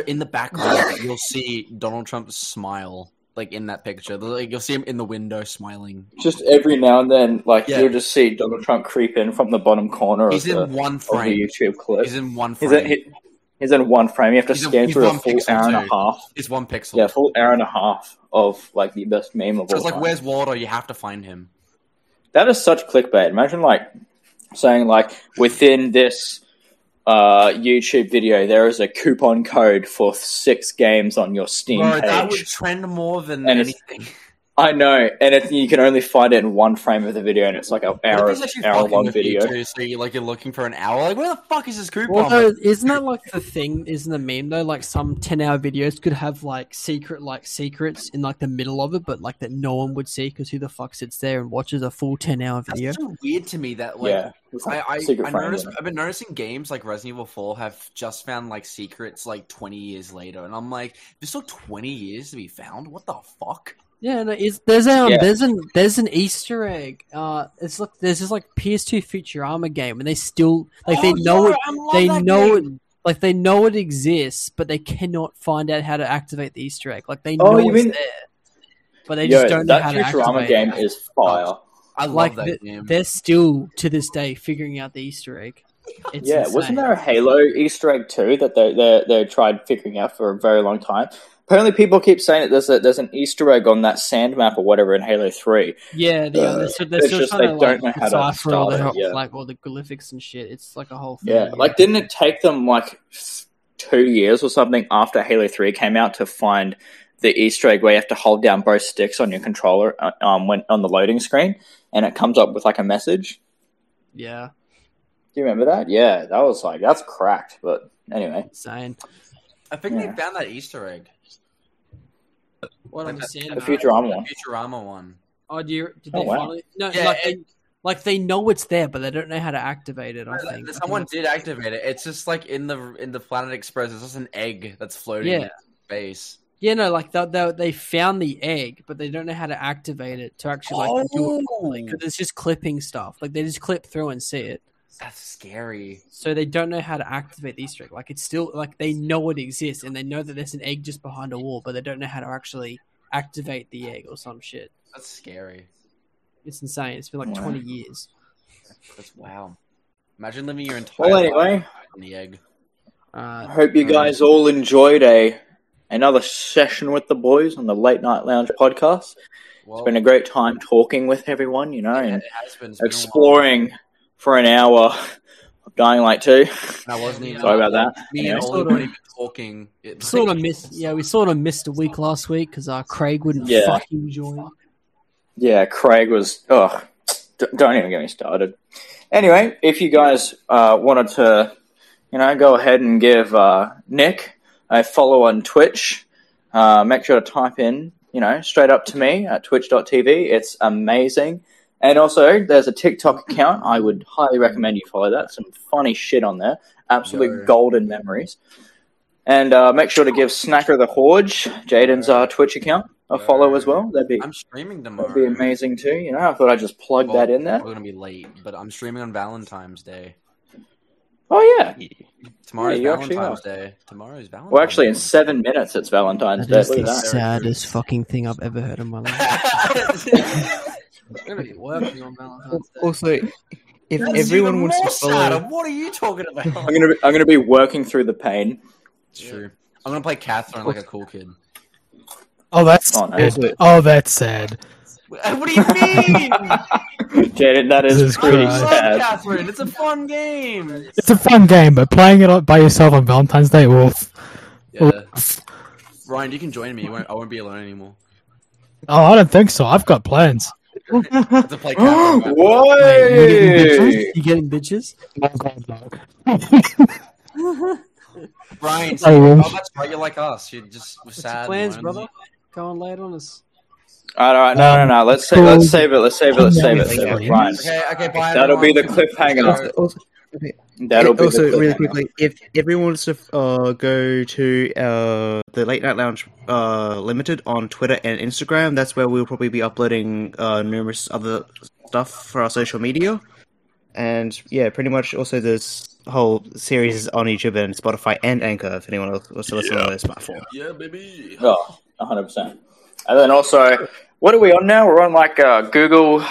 edit and this. such. So in the background, you'll see Donald Trump's smile, like in that picture. Like you'll see him in the window smiling. Just every now and then, like Yeah. you'll just see Donald Trump creep in from the bottom corner He's of, the, in one of the frame. YouTube clip. He's in one He's frame. in, he- he's in one frame. You have to He's a- scan he's through a one full pixel hour and a too. half. It's one pixel. Yeah, full hour and a half of like the best meme of all it's like, time. where's Waldo? You have to find him. That is such clickbait. Imagine like saying like within this uh, YouTube video there is a coupon code for six games on your Steam Bro, that would trend more than And anything. I know, and it, you can only find it in one frame of the video, and it's like an hour if hour long video. too? So you like you're looking for an hour. Like where the fuck is this coupon? Well, though, isn't that like the thing? Isn't the meme though? Like some ten-hour videos could have like secret, like secrets in like the middle of it, but like that no one would see because who the fuck sits there and watches a full ten-hour That's video? so weird to me that like yeah, like I, I, I noticed. I've been noticing games like Resident Evil 4 have just found like secrets like 20 years later, and I'm like, there's still 20 years to be found. What the fuck? Yeah, no, it's, there's um, Yeah. there's an there's an Easter egg. Uh, it's like there's this like PS2 Futurama game, and they still like they Oh, know yeah, it, they know game. like they know it exists, but they cannot find out how to activate the Easter egg. Like they know Oh, it's mean- there, but they Yo, just don't know that how to activate. That Futurama game it. is fire. I love like that the- game. They're still to this day figuring out the Easter egg. It's yeah, insane. wasn't there a Halo Easter egg too that they they they tried figuring out for a very long time? Apparently, people keep saying that there's a, there's an Easter egg on that sand map or whatever in Halo Three. Yeah, they, Uh, they're, still- they're it's still just they to don't know how to decipher all the start it, yeah. like all the glyphics and shit. It's like a whole thing. Yeah, like didn't it take them like two years or something after Halo Three came out to find the Easter egg where you have to hold down both sticks on your controller uh, um when on the loading screen and it comes up with like a message? yeah, Do you remember that? Yeah, that was like that's cracked. But anyway, insane. I think yeah. they found that Easter egg. What Like I'm the- saying, the Futurama one. Futurama one. Oh, do you, did Oh, they wow. finally? No, Yeah, like it- they, like they know it's there, but they don't know how to activate it. I think I think Someone did activate it. It's just like in the in the Planet Express. It's just an egg that's floating Yeah. in space. Yeah, no, like they, they they found the egg, but they don't know how to activate it to actually like do it. Oh, Because it's just clipping stuff. Like they just clip through and see it. That's scary. So they don't know how to activate the Easter egg. Like it's still like they know it exists and they know that there's an egg just behind a wall, but they don't know how to actually activate the egg or some shit. That's scary. It's insane. It's been like Wow. 20 years. That's wow. Imagine living your entire well, life anyway, on the egg. I Uh, hope you guys all enjoyed a another session with the boys on the Late Night Lounge podcast. Well, It's been a great time talking with everyone, you know, yeah, and it has been, it's been exploring for an hour of Dying Light 2. I wasn't even. *laughs* Sorry about that. Me and Sort Ollie of- weren't even talking. It, sort of missed. Yeah, we sort of missed a week last week because uh, Craig wouldn't Yeah. fucking join. Yeah, Craig was. Oh, don't even get me started. Anyway, if you guys uh, wanted to, you know, go ahead and give uh, Nik a follow on Twitch, uh, make sure to type in you know, straight up to me at twitch.tv. It's amazing. And also, there's a TikTok account. I would highly recommend you follow that. Some funny shit on there. Absolute Yo. golden memories. And uh, make sure to give Snacker the Horge, Jayden's uh, Twitch account, a follow as well. That'd be I'm streaming tomorrow. that'd be amazing too. You know, I thought I'd just plug Well, that in there. We're gonna be late, but I'm streaming on Valentine's Day. Oh yeah. Tomorrow's you actually Valentine's. Day. Tomorrow is Valentine's. Well, actually, in seven minutes, it's Valentine's That Day. is the that. saddest fucking thing I've ever heard in my *laughs* life. *laughs* I'm gonna be working on Valentine's Day. Also, if That's everyone wants to follow, sadder. What are you talking about? I'm gonna be, I'm gonna be working through the pain. It's true. I'm gonna play Catherine like a cool kid. Oh, that's Oh, no. sad. Oh, that's sad. *laughs* What do you mean? *laughs* Jayden, that is Jesus pretty I Christ. love sad. Catherine. It's a fun game. It's a fun game, but playing it by yourself on Valentine's Day, oof. Yeah. Ryan, you can join me. You won't, I won't be alone anymore. Oh, I don't think so. I've got plans. To play *gasps* Catherine. Why? You getting bitches? Oh, God, no. Ryan, I oh, wish. that's right. You're like us. You're just we're What's sad. your plans, brother? Go on, lay it on us. All right, no, no, no. Let's save, let's save it. Let's save it. Let's save it. Save it. Ryan. Okay, okay, bye. That'll be the cliffhanger. also, okay, That'll be also the really quickly, if everyone wants to uh, go to uh, the Late Night Lounge uh, Limited on Twitter and Instagram, that's where we'll probably be uploading uh, numerous other stuff for our social media. And yeah, pretty much also this whole series is on YouTube and Spotify and Anchor if anyone else wants to listen on those platforms. Yeah, baby. Oh, 100. Percent And then also, what are we on now? We're on like uh, Google.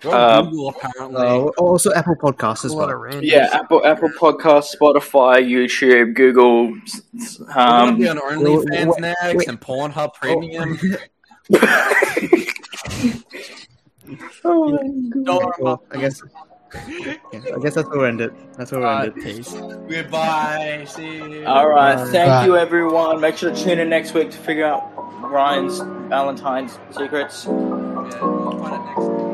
Go Uh, Google apparently. Uh, also Apple Podcasts as a well. of random Yeah. Apple, Apple Podcast, Spotify, YouTube, Google. s- s- We're gonna be Um, on OnlyFans wait, next wait. and Pornhub Premium. oh *laughs* *laughs* Don't Well, I guess. Yeah, I guess that's where we'll end it. That's where we'll end it. Uh, Peace. Goodbye. See you. All right, thank Bye. you, everyone. Make sure to tune in next week to figure out Ryan's Valentine's secrets. Yeah, we'll find it next